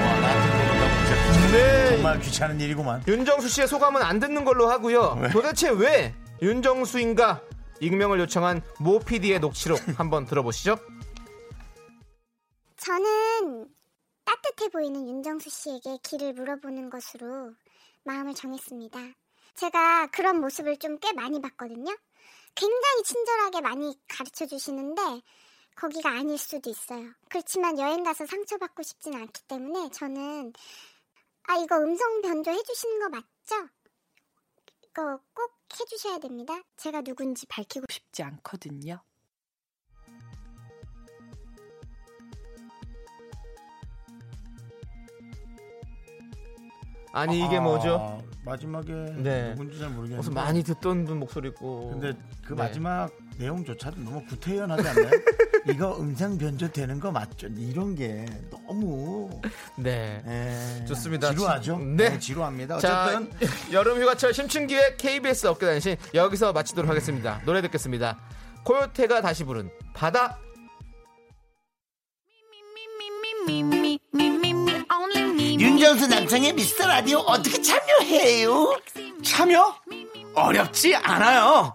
와 나한테 물어본다고 진짜 네. 정말 귀찮은 일이구만. 윤정수 씨의 소감은 안 듣는 걸로 하고요. 도대체 왜 윤정수인가? 익명을 요청한 모 PD의 녹취록 한번 들어보시죠. 저는 따뜻해 보이는 윤정수 씨에게 길을 물어보는 것으로 마음을 정했습니다. 제가 그런 모습을 좀 꽤 많이 봤거든요. 굉장히 친절하게 많이 가르쳐 주시는데 거기가 아닐 수도 있어요. 그렇지만 여행 가서 상처받고 싶진 않기 때문에 저는 아 이거 음성 변조 해주시는 거 맞죠? 이거 꼭 해주셔야 됩니다. 제가 누군지 밝히고 싶지 않거든요. 아니 이게 뭐죠? 아, 마지막에 네. 누군지 잘 모르겠는데. 무슨 많이 듣던 분 목소리고. 근데 그 네. 마지막 내용조차도 너무 구태연하지 [LAUGHS] 않나요? 이거 음성 변조 되는 거 맞죠? 이런 게 너무 네. 예, 좋습니다. 지루하죠? 네. 네, 지루합니다. 자, 어쨌든 [LAUGHS] 여름 휴가철 심층기획 KBS 업계 단신 여기서 마치도록 하겠습니다. 노래 듣겠습니다. 코요테가 다시 부른 바다 윤정수 남성의 미스터 라디오 어떻게 참여해요? 참여? 어렵지 않아요.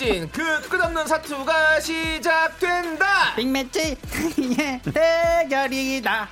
제작진 그 끝없는 사투가 시작된다. 빅매치 예, [LAUGHS] 대결이다.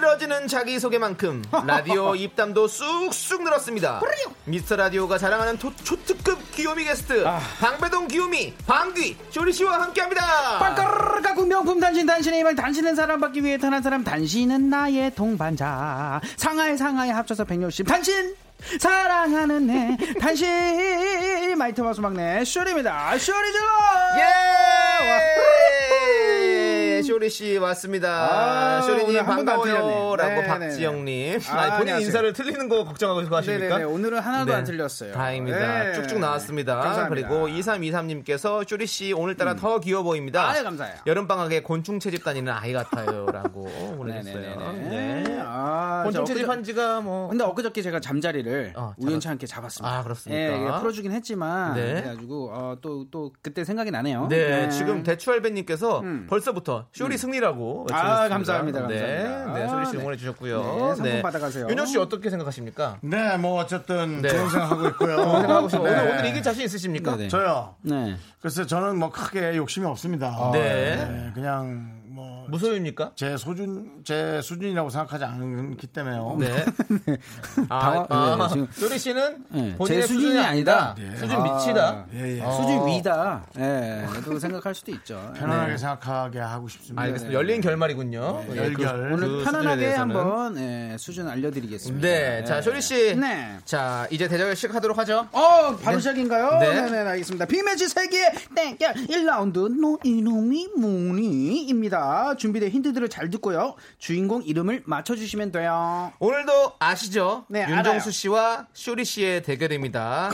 길어지는 자기소개만큼 라디오 [LAUGHS] 입담도 쑥쑥 늘었습니다. 미스터 라디오가 자랑하는 초, 초특급 귀요미 게스트 방배동 귀요미 방귀 쇼리 씨와 함께합니다. 빵가르르 가구 명품 단신 단신의 희망 단신은 사랑받기 위해 태어난 사람 단신은 나의 동반자. 상하이 상하이 합쳐서 160 단신! 사랑하는 내 단신! 마이티 마우스 막내 쇼리입니다. 쇼리 질러! 예! 쇼리 씨 왔습니다. 아, 쇼리님 반가워요라고 틀렸네. 네, 박지영님. 아, 아니, 본인 안녕하세요. 인사를 틀리는 거 걱정하고 가십니까? 네네네 오늘은 하나도 안 틀렸어요 다행입니다. 네. 쭉쭉 나왔습니다. 감사합니다. 그리고 2323님께서 쇼리 씨 오늘따라 더 귀여워 보입니다. 아유, 감사해요. 여름방학에 곤충 채집 다니는 아이 같아요라고 [LAUGHS] 보내주셨어요. 네네네네. 네. 아, 곤충 저 채집한 지가 뭐 근데 엊그저께 제가 잠자리를 어, 우연치 않게 잡았습니다. 아, 그렇습니까? 예, 풀어주긴 했지만 네. 그래가지고 어, 또, 또 그때 생각이 나네요. 네, 지금 대추알배님께서 음. 벌써부터 쇼리 승리라고 아. 감사합니다, 네, 감사합니다. 네, 쇼리 씨 네. 응원해 주셨고요. 네, 상품 받아가세요. 윤정 씨 어떻게 생각하십니까? 네, 뭐 어쨌든 네. 좋은 생각하고 있고요. [LAUGHS] 좋은 생각하고 있어요. 네. 오늘 오늘 이길 자신 있으십니까? 저요. 네. 글쎄 저는 뭐 크게 욕심이 없습니다. 네. 그냥 뭐 무소유입니까? 제 수준 제 수준이라고 생각하지 않기 때문에요. 네. [LAUGHS] 아, 당황- 아, 네, 쇼리 씨는 네, 본인의 제 수준이 수준이 아니다. 아니다. 수준 밑이다. 예, 예. 어. 수준 위다. 예, 또 [LAUGHS] 생각할 수도 있죠. 편안하게 네. 생각하게 하고 싶습니다. 알겠습니다. 열린 결말이군요. 네, 예, 열결. 그- 오늘 그 편안하게. 한번 예, 수준 알려드리겠습니다. 네, 자 쇼리 씨. 네. 자 이제 대결 시작하도록 하죠. 어, 바로 네. 시작인가요? 네. 네. 네, 알겠습니다. 빅매치 세기의 대결 1라운드 노 이놈이 뭐니입니다. 준비된 힌트들을 잘 듣고요. 주인공 이름을 맞춰주시면 돼요. 오늘도 아시죠? 네, 윤정수 알아요. 씨와 쇼리 씨의 대결입니다.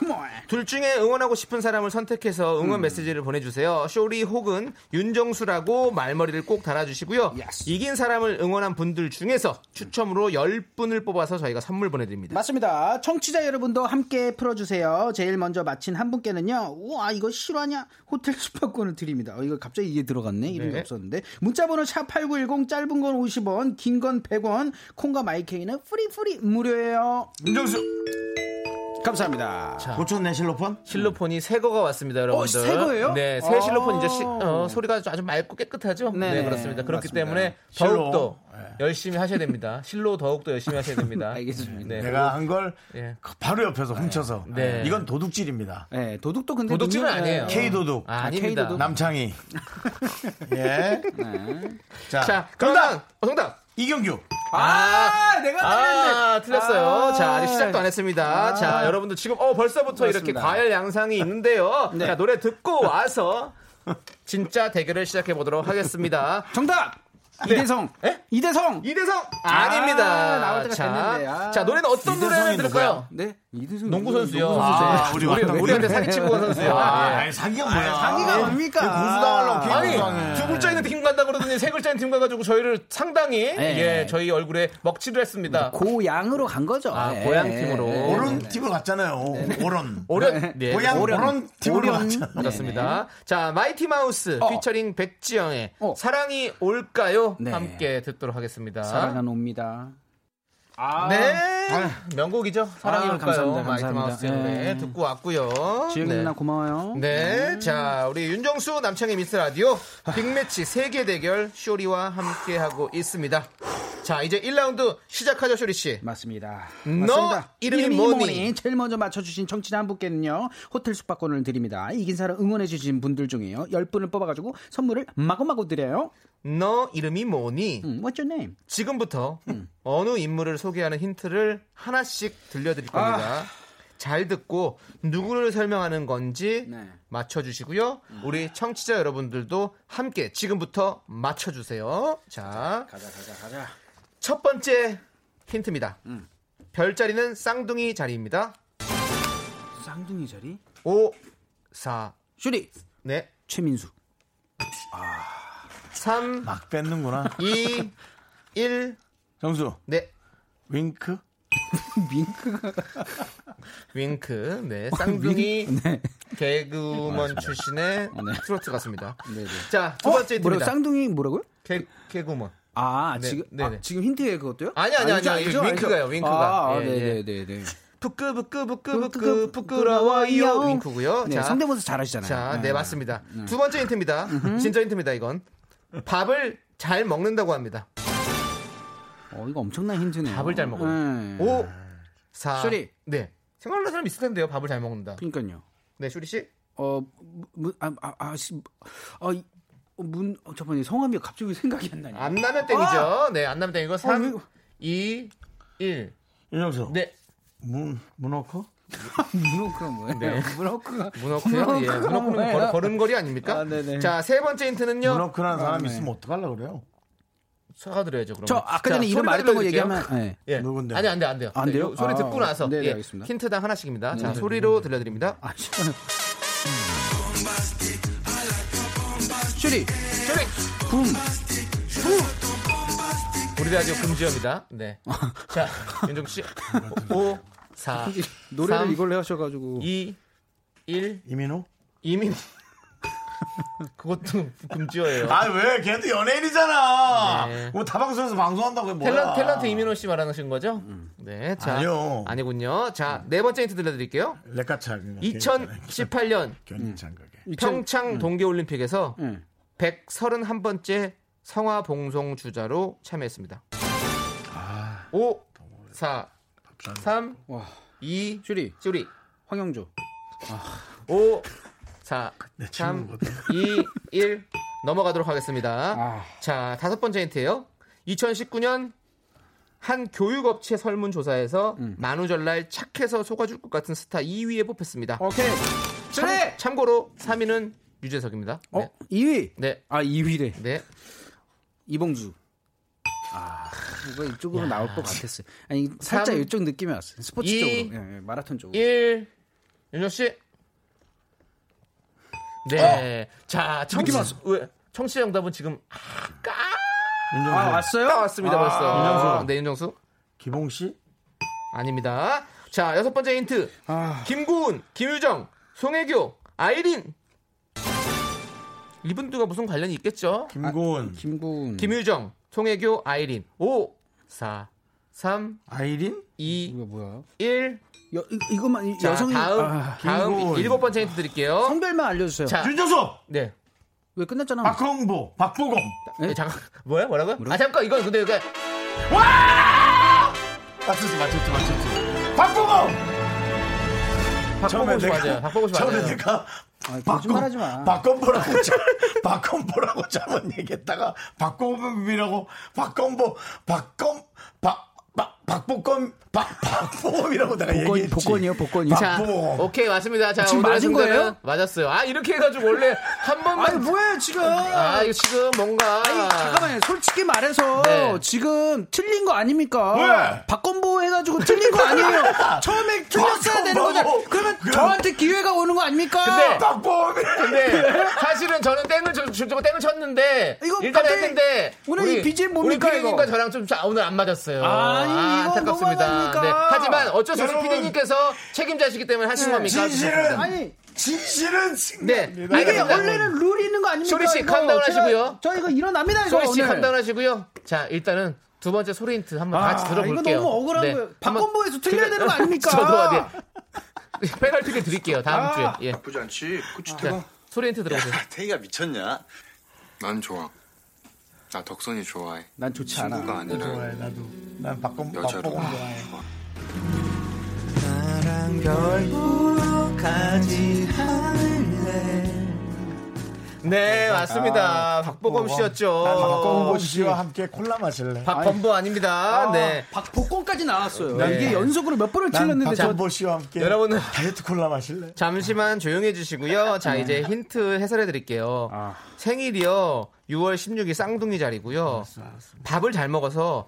둘 중에 응원하고 싶은 사람을 선택해서 응원 음. 메시지를 보내주세요. 쇼리 혹은 윤정수라고 말머리를 꼭 달아주시고요. 이긴 사람을 응원한 분들 중에서 추첨으로 10분을 뽑아서 저희가 선물 보내드립니다. 맞습니다. 청취자 여러분도 함께 풀어주세요. 제일 먼저 맞힌 한 분께는요. 우와 이거 실화냐? 호텔 숙박권을 드립니다. 어, 이거 갑자기 이게 들어갔네. 이름이 네. 없었는데. 문자번호 샵8910 짧은 건 50원 긴 건 100원 콩과 마이케이는 free free 무료예요. 윤정수 감사합니다. 고쳤네 실로폰? 실로폰이 새 거가 왔습니다, 여러분들. 새 거예요? 네, 새 아. 실로폰 이제 시- 어, 소리가 아주 맑고 깨끗하죠? 네, 네네. 그렇습니다. 그렇기 맞습니다. 때문에. 더욱더 열심히 하셔야 됩니다. 실로 더욱더 열심히 하셔야 됩니다. [LAUGHS] 알겠습니다. 네. 내가 한걸 예. 바로 옆에서 훔쳐서 네. 이건 도둑질입니다. 네, 도둑도 근데 도둑질은 아니에요. K 도둑 아, 아닙니다. K도둑. 남창희. [LAUGHS] 예. 자, 자, 정답 어, 정답. 이경규. 아, 내가 아, 틀렸어요. 아. 자, 아직 시작도 안 했습니다. 아. 자, 여러분들 지금 어 벌써부터 이렇게 맞습니다. 과열 양상이 있는데요. [LAUGHS] 네. 자, 노래 듣고 와서 진짜 대결을 시작해 보도록 하겠습니다. 정답. 네. 이대성. 에? 이대성. 이대성 아, 아닙니다. 나올 때가 자, 됐는데, 아. 자, 노래는 어떤 노래를 들을까요? 네. 이대성. 농구 선수요. 농구 아, 선수. 우리 우리. 우리한테 사기치고 간 선수요. 아, 예. 아니, 사기가 뭐야? 사기가 뭡니까? 고수 당하려고 K 아니 고수당해. 두 글자 있는 팀 간다 그러더니 세 글자 있는 팀 가가지고 저희를 상당히 네. 예 저희 얼굴에 먹칠을 했습니다. 고양으로 간 거죠. 아, 예. 고양 팀으로. 오른 팀으로 갔잖아요. 오른. 네, 고양. 오른 팀으로 갔잖아. 그렇습니다. 자 마이티 마우스 어. 피처링 백지영의 어. 사랑이 올까요? 네. 함께 듣도록 하겠습니다. 사랑은 옵니다. 아. 네 명곡이죠. 사랑이 아, 올까요? 노래 네. 듣고 왔고요. 지영이 네. 누나 고마워요. 네, 자 우리 윤정수 남창희 미스 라디오 빅매치 세계 대결 쇼리와 함께 하고 있습니다. 자 이제 1라운드 시작하죠 쇼리 씨. 맞습니다. 너 맞습니다. 이름이 뭐니? 제일 먼저 맞춰주신 청취자 한 분께는요 호텔 숙박권을 드립니다. 이긴 사람 응원해주신 분들 중에요 10분을 뽑아가지고 선물을 마구마구 드려요. 너 이름이 뭐니? 음, What's your name? 지금부터 어느 인물을 소개하는 힌트를 하나씩 들려드릴 겁니다. 잘 듣고 누구를 설명하는 건지 네. 맞춰주시고요. 우리 청취자 여러분들도 함께 지금부터 맞춰주세요. 자, 가자 가자 가자. 첫 번째 힌트입니다. 별자리는 쌍둥이 자리입니다. 쌍둥이 자리? 5, 4, 슈리 네, 최민수. 3, 막 뺏는구나. 2, 1, 정수 네, 윙크. [LAUGHS] 밍크가 윙크. 네, 쌍둥이 네. 개그우먼 출신의 네. 트로트 가수입니다. 네네. 자, 두 어? 번째 뭐라고 힌트입니다. 쌍둥이 뭐라고요? 개, 개그우먼. 아 네, 지금 네네. 아, 지금 힌트에 그것도요? 아니, 아니, 아니, 아니죠, 윙크가요, 아니죠. 윙크가. 아, 예, 네네네네. 부끄부끄부끄부끄 부끄러워요. 윙크고요. 네, 자, 성대모사 잘하시잖아요. 자, 네, 맞습니다. 두 번째 힌트입니다. 진짜 힌트입니다, 이건. 밥을 잘 먹는다고 합니다. 어, 이거 엄청난 힌트네요. 밥을 잘 먹어요. 네. 5, 4. 쇼리. 네. 생각나는 사람 있을 텐데요, 밥을 잘 먹는다. 그러니까요. 네, 쇼리 씨. 어, 문, 아, 아, 아, 씨, 아, 이- 어, 문, 어, 잠깐만요. 성함이 갑자기 생각이 안 나네. 안 나면 땡이죠. 네, 안 나면 땡이고. 3, 왜- 2, 1. 윤정수. 네. 문 문어커? 문어크가 뭐예요? 네. 문어크가. 문어크요? 예. 문어크는? 걸, 걸음걸이 아닙니까? 아, 네네. 자, 세 번째 힌트는요. 문어커라는 사람이 네. 있으면 어떡하려고 그래요? 사과드려야죠, 그럼. 저 아까 전에 이름 말했던 거 얘기하면 네. 예. 누군데요? 아니, 안 돼, 안 돼요. 안 돼요? 네, 소리 아, 듣고 나서. 네, 네, 예. 알겠습니다. 힌트당 하나씩입니다. 자, 네, 네. 소리로 들려드립니다. 아, 씨. 슈리. 쇼리! 붐. 우리 라디오 금지입니다. 네. 자, 윤종 씨. 5, 4, 노래를 3, 이걸로 하셔가지고. 2, 1, 이민호? 이민. [LAUGHS] 그것도 금지어예요. 아 왜? 걔도 연예인이잖아. 네. 뭐 타방송에서 방송한다고 해 뭐야? 탤런트, 탤런트 이민호 씨 말하는 거죠? 네. 자. 아니요. 아니군요. 자, 네 번째 힌트 들려드릴게요. 레카차. 2018년 견인찬 그게. 평창 동계올림픽에서 응. 131번째 성화봉송 주자로 참여했습니다. 5, 4, 3, 와. 2, 슈리. 쭈리. 황영조. 5, 4, 내 3, 친구거든. 2, 1 넘어가도록 하겠습니다. 아. 자, 다섯 번째 힌트예요. 2019년 한 교육업체 설문조사에서 음. 만우절날 착해서 속아줄 것 같은 스타 2위에 뽑혔습니다. 오케이. 참. 참고로 3위는 유재석입니다. 어, 네. 2위. 네. 아, 2위래. 네. 이봉주. 아, 뭔가 이쪽으로 나올 것 같았어요. 아니, 살짝 삼, 이쪽 느낌이 왔어요. 스포츠 이, 쪽으로. 예, 예, 마라톤 쪽으로. 1. 윤정 씨. 네. 자, 청취, 왜? 청취 정답은 지금 윤정수. 아, 왔어요? 딱 왔습니다, 벌써. 윤정수. 네, 윤정수. 기봉 씨? 아닙니다. 자, 여섯 번째 힌트. 김구은, 김유정, 송혜교, 아이린. 이분들과 무슨 관련이 있겠죠? 김고은. 김군. 김유정, 송혜교, 아이린. 5, 4, 3, 아이린? 2, 이거 뭐야? 1. 여, 이, 이것만 이- 자, 여성이 다음, 아, 다음. 일곱 번째 힌트 드릴게요. 성별만 알려주세요. 자, 윤정수! 네. 왜 끝났잖아. 박홍보, 박보검. 네, 잠깐, [LAUGHS] 뭐야, 뭐라고요? 아, 잠깐, 이거, 근데, 이거, 맞췄지, 맞췄지, 맞췄지. 박보검! 맞아요. 박보검 씨 처음에. 내가 아, 거짓말하지 마. 박건보라고 자- [LAUGHS] 박건보라고 잘못 얘기했다가 박건범이라고 박건보 박건 박 박- 박복검 박 박보검이라고 내가 복권, 얘기했지. 복권이요, 복권이요. 자, 박보검. 오케이, 맞습니다. 자, 지금 맞은 거예요? 맞았어요. 아, 이렇게 해가지고 원래 한 번만. 아니, 뭐야, 지금. 아, 이거 지금 뭔가. 아니, 잠깐만요. 솔직히 말해서 네. 지금 틀린 거 아닙니까? 왜? 박건보 해가지고 틀린 거 아니에요. [LAUGHS] 처음에 틀렸어야 되는 거잖아. 박건보. 그러면 그럼- 저한테 기회가 오는 거 아닙니까? 근데 박보검이 근데 [LAUGHS] 사실은 저는 땡을 쳐- 주고 땡을 쳤는데 이거 일단 했는데 오늘 이 BGM 뭡니까, 우리 피디님과? 저랑 좀 자- 오늘 안 맞았어요. 아니, 아, 안타깝습니다. 너무하니까. 네. 하지만 어쩔 수 없이. 피디님께서 책임자시기 때문에 하신 네. 겁니까? 진실은 아니, 진실은 네. 이게 알겠습니다. 원래는 룰이 있는 거 아닙니까? 쇼리 씨, 이거? calm down 제가- 하시고요. 저 이거 일어납니다, 이거. 소리 씨. calm down 하시고요. 자, 일단은 두 번째 소리 힌트 한번 아, 같이 들어볼게요. 이거 너무 억울한 네. 거예요. 박건보에서 틀려야 되는 거 아닙니까? [LAUGHS] 저도 어디 [LAUGHS] 페널티를 드릴게요. 다음 아. 주에. 예. 나쁘지 않지. 그치, 자, 소리 힌트 들어보세요. 태희가 미쳤냐? 난 좋아. 나 덕선이 좋아해. 난 좋지 친구가 않아. 아니라 좋아해 나도 난 박건 여자로. 좋아해. 나랑 별 보러 가지 않을래 네, 맞습니다. 박보검 씨였죠. 박건보 씨와 함께 콜라 마실래? 박건보 아닙니다. 네. 박복권까지 나왔어요. 네. 이게 연속으로 몇 번을 저 박건보 씨와 함께 여러분은 다이어트 콜라 마실래? 잠시만 조용해 주시고요. 자, 이제 힌트 해설해 드릴게요. 아. 생일이요. 6월 16일 쌍둥이 자리고요. 밥을 잘 먹어서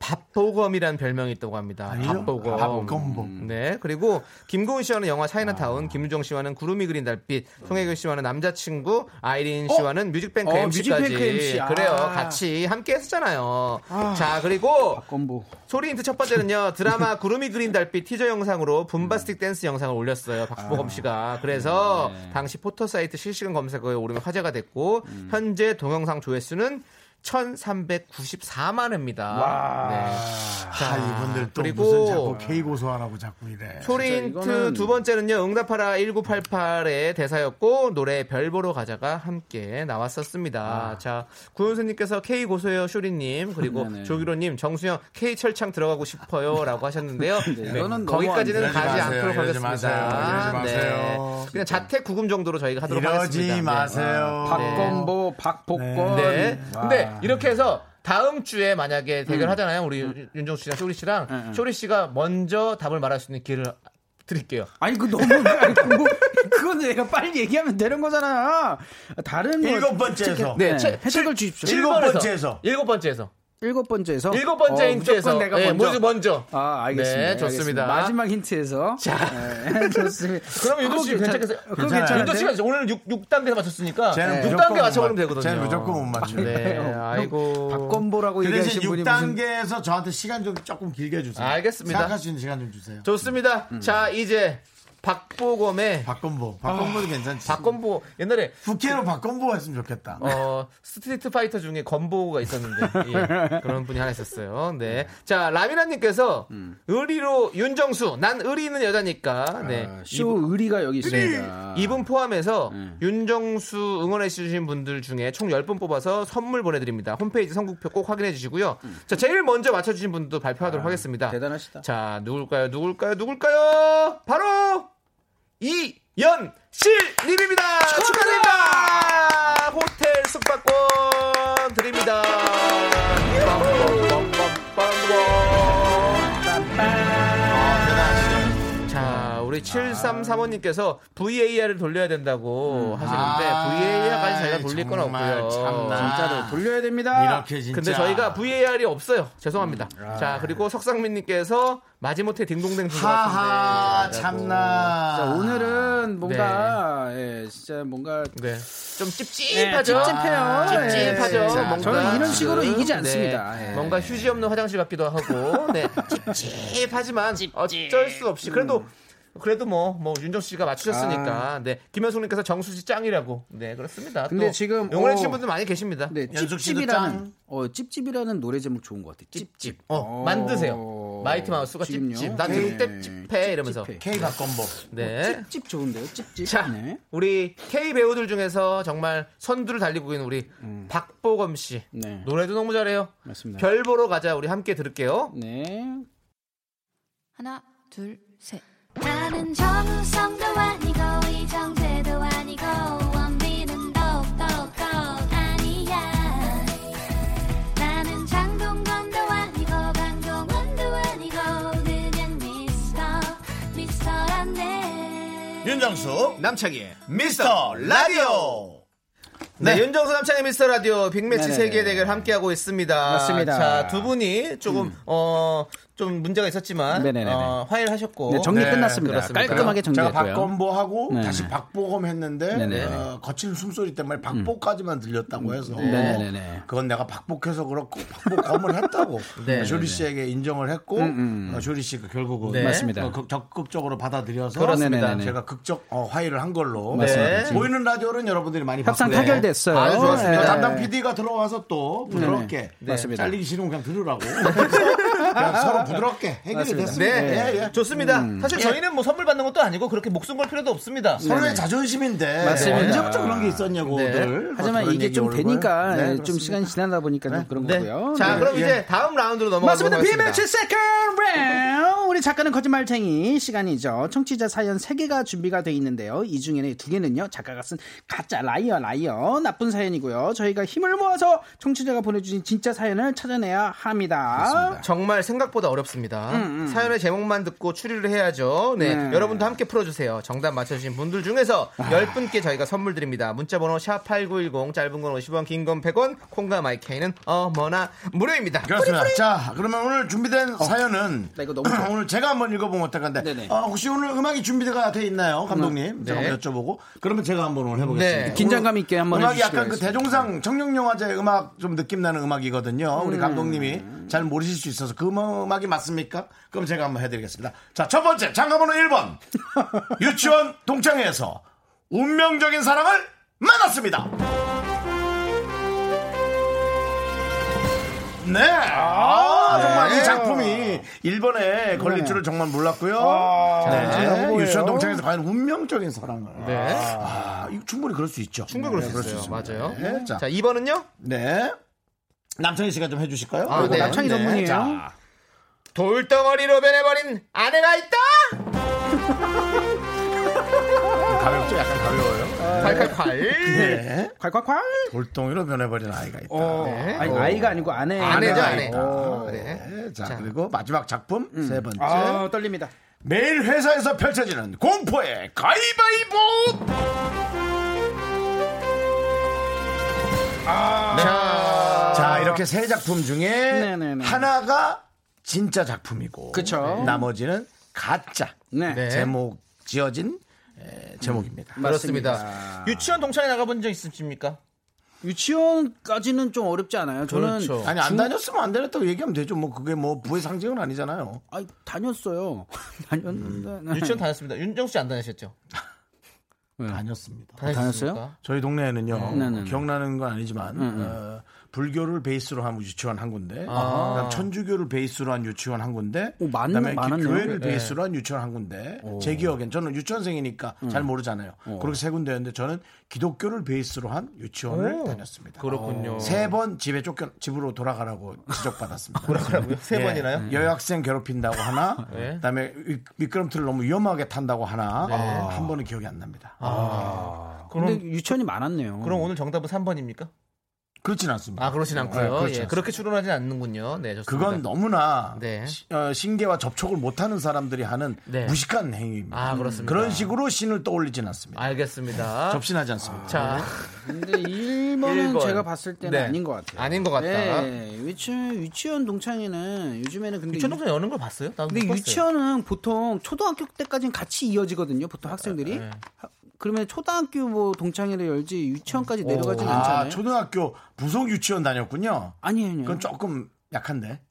밥보검이라는 별명이 있다고 합니다. 밥보검. 박건보. 네. 그리고 김고은 씨와는 영화 차이나타운, 김유정 씨와는 구름이 그린 달빛, 송혜교 씨와는 남자친구, 아이린 씨와는 뮤직뱅크 어, MC까지. 뮤직뱅크 MC. 아. 그래요. 같이 함께 했었잖아요. 자, 그리고 박건보. 소리 힌트 첫 번째는요 [LAUGHS] 드라마 구름이 그린 달빛 티저 영상으로 붐바스틱 댄스 영상을 올렸어요 박보검 씨가 그래서 당시 포토 사이트 실시간 검색어에 오르면 화제가 됐고 현재 동영상 조회수는 1394만 회입니다. 네. 자, 이분들 또 그리고 무슨 자꾸 K 고소하라고 자꾸 이래. 이거는- 두 번째는요 응답하라 1988의 대사였고 노래 별 보러 가자가 함께 나왔었습니다. 자 구현수님께서 K 고소해요 쇼리님 그리고 [LAUGHS] 네네. 조기로님 정수영 K 철창 들어가고 싶어요라고 하셨는데요. [LAUGHS] 네, 이거는 너무 거기까지는 안 가지 이러지 않도록 마세요, 이러지 하겠습니다. 마세요, 이러지 마세요. 그냥 자택 구금 정도로 저희가 하도록 이러지 하겠습니다. 네. 마세요. 박건보, 박복권. 네. 와. 근데 이렇게 해서 다음 주에 만약에 대결하잖아요. 우리 음. 윤정수 씨랑 쇼리 씨랑 쇼리 씨가 먼저 답을 말할 수 있는 기회를 드릴게요. 아니 그 너무 아니, 뭐, 그건 내가 빨리 얘기하면 되는 거잖아. 다른 뭐- 일곱 번째에서. 네, 네, 칠- 혜택을 주십시오. 일곱 7번에서. 번째에서. 일곱 번째에서. 일곱 번째에서 일곱 번째 어, 힌트에서. 내가 네, 먼저. 먼저. 먼저. 아 알겠습니다. 네, 좋습니다. 알겠습니다. 마지막 힌트에서 자. 네, [LAUGHS] 좋습니다. 그럼 윤도 씨 괜찮- 괜찮겠어요? 그거 괜찮아요. 윤도 씨가 오늘 6, 6단계 맞췄으니까 쟤는 6단계 무조건 맞춰보면 못 되거든요. 쟤는 무조건 못 맞춰요. 네, 형, 아이고. 박건보라고 그 대신 얘기하신 분이 무슨 6단계에서 저한테 시간 좀 조금 길게 주세요. 알겠습니다. 생각할 수 있는 시간 좀 주세요. 좋습니다. 자, 이제 박보검의 박건보. 박건보도 괜찮지. 박건보 옛날에 국회로 박건보가 했으면 좋겠다. 어, 스트리트 파이터 중에 건보가 있었는데, 예, [LAUGHS] 그런 분이 하나 있었어요. 네. 자, 라미라님께서, 의리로 윤정수, 난 의리 있는 여자니까, 네. 아, 쇼 의리가 여기 있습니다. 이분 포함해서 윤정수 응원해 주신 분들 중에 총 10분 뽑아서 선물 보내드립니다. 홈페이지 선곡표 꼭 확인해 주시고요. 자, 제일 먼저 맞춰주신 분도 발표하도록 하겠습니다. 대단하시다. 자, 누굴까요? 누굴까요? 누굴까요? 바로 이연실님입니다. 축하드립니다. 호텔 숙박권 자, 우리 7335님께서 VAR을 돌려야 된다고 하시는데 VAR까지 저희가 돌릴 건 없고요. 참나. 진짜로 돌려야 됩니다. 이렇게 진짜. 근데 저희가 VAR이 없어요. 죄송합니다. 자, 그리고 석상민님께서 마지못해 딩동댕 하하. 참나. 자, 오늘은 뭔가 예, 진짜 뭔가 네. 좀 예, 찝찝하죠. 찝찝해요. 찝찝하죠. 예. 자, 뭔가 저는 이런 식으로 지금, 이기지 않습니다. 네. 예. 뭔가 휴지 없는 화장실 같기도 하고, 네. [LAUGHS] 찝찝하지만 어쩔 수 없이 그래도 그래도 뭐, 뭐, 윤정 씨가 맞추셨으니까. 네. 김현숙님께서 정수 씨 짱이라고. 네, 그렇습니다. 근데 또 지금, 응원해 주신 어, 분들 많이 계십니다. 네, 찝찝이라는 짱. 어 찝찝이라는 노래 제목 좋은 것 같아. 찝찝. 어, 만드세요. 마이티 마우스가 지금요? 찝찝. 난 네. 지금 찝찝해. 이러면서. 찝찝해. K 박건보. 네. 찝찝 좋은데요. 찝찝. 자, 네. 우리 K 배우들 중에서 정말 선두를 달리고 있는 우리 박보검 씨. 네. 노래도 너무 잘해요. 맞습니다. 별 보러 가자. 우리 함께 들을게요. 네. 하나, 둘, 셋. 나는 정우성도 아니고 이정재도 아니고 원빈은 더욱더 아니야 나는 장동건도 아니고 강동원도 아니고 그냥 미스터 미스터란데 윤정수 남창희의 미스터 라디오. 네, 네. 윤정수 남창의 미스터 라디오 빅매치. 세계 대결 함께하고 있습니다. 맞습니다. 자, 두 분이 조금, 어, 좀 문제가 있었지만, 네네네네. 어, 화해를 하셨고. 네, 정리 네, 끝났습니다. 그렇습니다. 깔끔하게 제가 정리했고요. 박건보하고 네네. 다시 박보검 했는데. 어, 거친 숨소리 때문에 박보까지만 들렸다고 해서 네네네. 그건 내가 박복해서 그렇고 박보검을 했다고 [LAUGHS] 네. 조리 씨에게 인정을 했고 음, 음. 어, 조리 씨가 결국은 네. 맞습니다. 어, 극- 적극적으로 받아들여서 그렇습니다. 네네네. 제가 극적 어, 화해를 한 걸로 맞습니다. 네. 보이는 라디오는 여러분들이 많이 협상. 타결됐어요. 아주 좋았습니다. 어, 네. 담당 PD가 들어와서 또 부드럽게. 잘리기 싫으면 그냥 들으라고 [LAUGHS] 서로 부드럽게 해결이 맞습니다. 됐습니다. 네, 예, 예. 좋습니다. 음. 사실 저희는 뭐 선물 받는 것도 아니고 그렇게 목숨 걸 필요도 없습니다. 서로의 자존심인데 맞습니다. 언제부터 그런 게 있었냐고들 네. 하지만 그런 이게 좀 되니까. 네, 예, 좀. 시간이 지나다 보니까 좀 그런 네. 거고요. 자, 네. 그럼 예. 이제 다음 라운드로 넘어가 맞습니다. 빅매치 second 라운드. 우리 작가는 거짓말쟁이 시간이죠. 청취자 사연 3개가 준비가 돼 있는데요. 이 중에는 두 개는요. 작가가 쓴 가짜 liar liar 나쁜 사연이고요. 저희가 힘을 모아서 청취자가 보내주신 진짜 사연을 찾아내야 합니다. 정말 생각보다 어렵습니다. 사연의 제목만 듣고 추리를 해야죠. 네. 네. 여러분도 함께 풀어주세요. 정답 맞춰주신 분들 중에서 10분께 저희가 선물 드립니다. 문자번호 샵8910, 짧은 건 50원, 긴 건 100원, 콩과 마이케이는 어머나 무료입니다. 그렇습니다. 자, 그러면 오늘 준비된 사연은 나 이거 너무 좋아. [CLEARS THROAT] 오늘 제가 한번 읽어보면 어떨까데. 어, 혹시 오늘 음악이 준비가 돼 있나요, 감독님? 제가 네. 한번 여쭤보고 그러면 제가 한번 오늘 해보겠습니다. 네. 긴장감 있게 한번 음악이 약간 그. 대종상 청룡영화제 음악 좀 느낌 나는 음악이거든요. 우리 음. 감독님이 잘 모르실 수 있어서 그 음악이 맞습니까? 그럼 제가 한번 해드리겠습니다. 자, 첫 번째 장가번호 1번 [LAUGHS] 유치원 동창회에서 운명적인 사랑을 만났습니다. 네. 아, 정말 이 작품이 일본에 걸릴 줄을 정말 몰랐고요. 네. 뭐예요? 유치원 동창회에서 과연 운명적인 사랑을. 네. 아, 이거 충분히 그럴 수 있죠. 충분히 그럴 수 그럴 있어요. 맞아요. 네, 자, 자, 2번은요? 네. 남창희 씨가 좀 해주실까요? 아, 네. 남창희 전문이에요. 자, 돌덩어리로 변해버린 아내가 있다! [LAUGHS] 가볍죠? 약간 가벼워요. 칼칼칼. 네. 콸콸콸. 돌덩이로 변해버린 아이가 있다. 어, 네. 아니, 아이가 아니고 아내. 아내죠, 아내. 어, 네. 네. 자, 그리고 마지막 작품 세 번째. 아, 떨립니다. 매일 회사에서 펼쳐지는 공포의 가위바위보. 자, 자, 이렇게 세 작품 중에 네네네. 하나가 진짜 작품이고, 그쵸. 나머지는 가짜 네. 네. 제목 지어진 에, 제목입니다. 그렇습니다. 맞습니다. 유치원 동창회 나가본 적 있으십니까? 유치원까지는 좀 어렵지 않아요. 저는 그렇죠. 아니 안 중- 다녔으면 안 다녔다고 얘기하면 되죠. 뭐 그게 뭐 부의 상징은 아니잖아요. 아니, 다녔어요. [LAUGHS] 다녔는데. 네. 유치원 다녔습니다. 윤정수 씨 안 다니셨죠? [LAUGHS] 다녔습니다. 다녔어요? 저희 동네에는요 네, 네, 네. 기억나는 건 아니지만 어, 불교를 베이스로 한 유치원 한 군데, 그다음 천주교를 베이스로 한 유치원 한 군데, 오, 많- 그다음에 많았네요. 교회를 네. 베이스로 한 유치원 한 군데. 제 기억엔 저는 유치원생이니까 잘 모르잖아요. 그렇게 세 군데였는데 저는 기독교를 베이스로 한 유치원을 오, 다녔습니다. 그렇군요. 세 번 집에 쫓겨 집으로 돌아가라고 지적받았습니다. [LAUGHS] 뭐라고요? 세 예, 번이나요? 여학생 괴롭힌다고 하나, [LAUGHS] 네. 그다음에 미- 미끄럼틀을 너무 위험하게 탄다고 하나, 한 번은 기억이 안 납니다. 근데 그럼, 유치원이 많았네요. 그럼 오늘 정답은 3번입니까? 그렇진 않습니다. 아, 그렇진 않고요. 네, 그렇지 예, 않습니다. 그렇게 출연하진 않는군요. 네, 좋습니다. 그건 너무나 네. 시- 어, 신계와 접촉을 못하는 사람들이 하는 네. 무식한 행위입니다. 아, 그렇습니다. 그런 식으로 신을 떠올리진 않습니다. 알겠습니다. 접신하지 않습니다. 자, 근데 1번은 일 번. 제가 봤을 때는 네. 아닌 것 같아요. 아닌 것 같다. 네, 유치원, 유치원 동창회는 요즘에는 근데 유치원 동생 여는 걸 봤어요? 나도 근데 못 봤어요. 유치원은 보통 초등학교 때까지는 같이 이어지거든요. 보통 학생들이. 네. 하- 그러면 초등학교 뭐 동창회를 열지 유치원까지 내려가진 아, 않잖아요. 초등학교 부속 유치원 다녔군요. 아니에요. 아니에요. 그건 조금 약한데. [LAUGHS]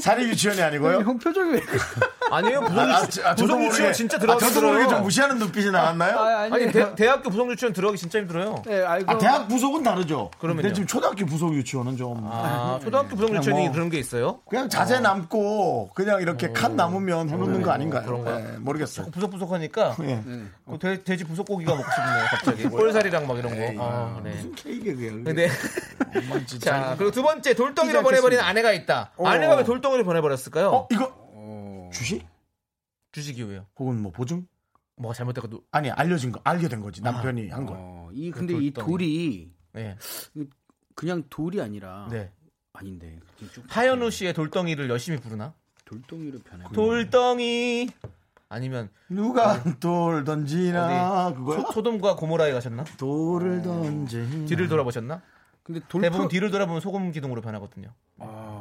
사립 유치원이 아니고요. 형 표정이 왜? [LAUGHS] 아니에요. 부속, 아, 아, 유치- 아, 부속 모르게- 유치원 진짜 아, 들어가기 저도 모르게 좀. 무시하는 눈빛이 나왔나요? 아, 아니, 아니, 대, 대학교 부속 유치원 들어가기 진짜 힘들어요. 네, 알고. 아, 대학 부속은 다르죠. 그러면요? 근데 지금 초등학교 부속 유치원은 좀 아, 초등학교 부속 유치원이 뭐- 그런 게 있어요? 그냥 자세 남고 그냥 이렇게 칸 남으면 해놓는 거 아닌가요? 그런가요? 네, 모르겠어요. 부석부석하니까 예. [LAUGHS] 그 돼, 돼지 부속고기가 먹고 싶네요. [LAUGHS] 갑자기 볼살이랑 막 이런 거. 아, 네. 무슨 케이크예요? 근데. 자 그리고 두 번째 돌덩이로 보내버린 아내가 있다. 아내가 왜 돌 덩이를 보내버렸을까요? 어, 이거 주식? 주식이 왜요? 혹은 뭐 보증? 잘못됐고 누- 아니 알려진 거 알게 된 거지 남편이 한 거. 어, 이 근데 이 돌덩이. 돌이 네. 그냥 돌이 아니라 네. 아닌데 하현우 씨의 돌덩이를 열심히 부르나? 돌덩이로 변해. 돌덩이 아니면 누가 돌 던지나 그거야? 소, 소돔과 고모라에 가셨나? 돌을 던지. 뒤를 돌아보셨나? 근데 돌 대부분 뒤를 돌아보면 소금 기둥으로 변하거든요. 아, 네,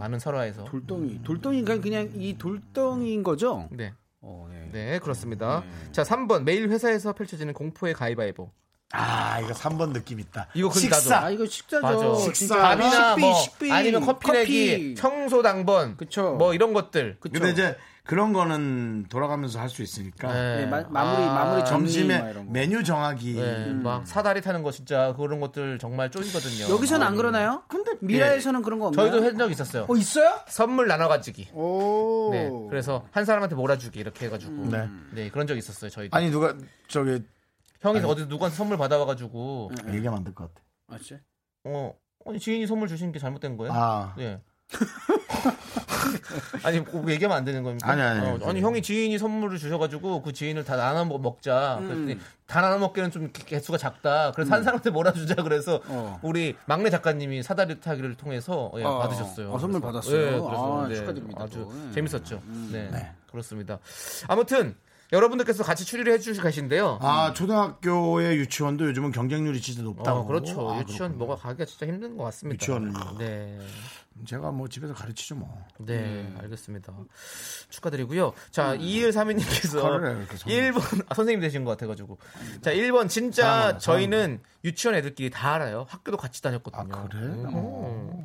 많은 설화에서. 돌덩이. 돌덩이가 그냥 이 돌덩이인 거죠? 네. 어, 네. 네, 그렇습니다. 자, 3번. 매일 회사에서 펼쳐지는 공포의 가위바위보. 아 이거 3번 느낌 있다. 이거 식사. 나도- 아, 이거 식사죠. 맞아. 진짜. 밥이나 식비, 뭐 식비, 아니면 커피 내기, 청소 당번, 그쵸. 뭐 이런 것들. 그쵸. 근데 이제 그런 거는 돌아가면서 할 수 있으니까 네. 네, 마, 마무리 아, 마무리 점심에 거. 메뉴 정하기. 네, 막 사다리 타는 거 진짜 그런 것들 정말 쫄이거든요. 여기서는 안 그러나요? 근데 미라에서는 그런 거 없나요? 저희도 해준 적 있었어요. 어, 있어요? 선물 나눠 가지기. 오. 네. 그래서 한 사람한테 몰아주기 이렇게 해가지고. 네. 네. 그런 적 있었어요. 저희도. 아니 누가 저기 형이 어디 누구한테 선물 받아와가지고. 얘기하면 안 될 것 같아. 아, 진짜? 어, 아니 지인이 선물 주신 게 잘못된 거예요? 아. 네. [LAUGHS] 아니 꼭 얘기하면 안 되는 겁니까? 아니, 아니, 어, 아니. 아니 형이 지인이 선물을 주셔가지고 그 지인을 다 나눠 먹- 먹자. 음. 그랬더니 다 나눠 먹기는 좀 개수가 작다. 그래서 한 사람한테 몰아주자. 그래서 어. 우리 막내 작가님이 사다리 타기를 통해서 예, 어. 받으셨어요. 어, 선물 그래서- 받았어요? 예, 그래서 아, 네, 축하드립니다, 아주 또. 음. 재밌었죠. 네, 그렇습니다. 아무튼 여러분들께서 같이 추리를 해주시 계신데요. 아 초등학교의 유치원도 요즘은 경쟁률이 진짜 높다고. 어, 그렇죠. 아, 유치원 그렇구나. 뭐가 가기가 진짜 힘든 것 같습니다. 유치원을요? 네. 제가 뭐 집에서 가르치죠 뭐. 네, 알겠습니다. 축하드리고요. 자, 2132님께서 축하를 해요, 이렇게 선물. 1번, 아, 선생님 되신 것 같아가지고. 자, 1번, 진짜 사랑하다, 저희는 유치원 애들끼리 다 알아요. 학교도 같이 다녔거든요. 아, 그래? 음.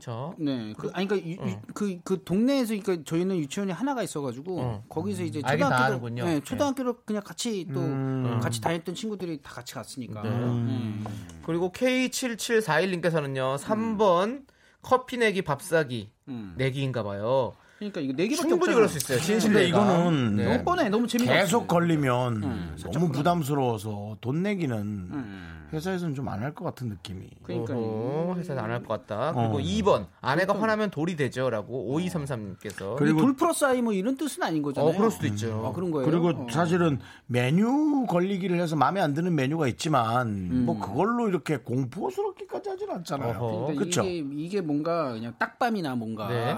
자, 네. 그, 아니, 그러니까, 유- 유- 그, 그 동네에서, 그러니까 저희는 유치원이 하나가 있어가지고, 어. 거기서 이제 알긴 다 초등학교도, 아는군요. 네, 초등학교로 그냥 같이 또, 음. 같이 다녔던 친구들이 다 같이 갔으니까. 네. 음. 그리고 K7741님께서는요, 3번, 커피 내기 밥 사기 음. 내기인가 봐요. 그러니까 이거 네 개밖에 충분히 없잖아. 그럴 수 있어요. 진실 근데 내가. 이거는 네. 너무 뻔해. 너무 재미가 계속 없어. 걸리면 음, 너무 부담스러워서 돈 내기는 음. 회사에서는 좀 안 할 것 같은 느낌이. 그러니까요. 회사는 안 할 것 같다. 그리고 어. 2번, 아내가 화나면 돌이 되죠라고 5233님께서. 그리고- 돌 플러스 아이 뭐 이런 뜻은 아닌 거잖아요. 어, 그럴 수도 있죠. 아, 그런 거예요. 그리고 어. 사실은 메뉴 걸리기를 해서 마음에 안 드는 메뉴가 있지만 음. 뭐 그걸로 이렇게 공포스럽게까지 하진 않잖아요. 어허. 그러니까 그렇죠. 이게 이게 뭔가 그냥 딱밤이나 뭔가 네.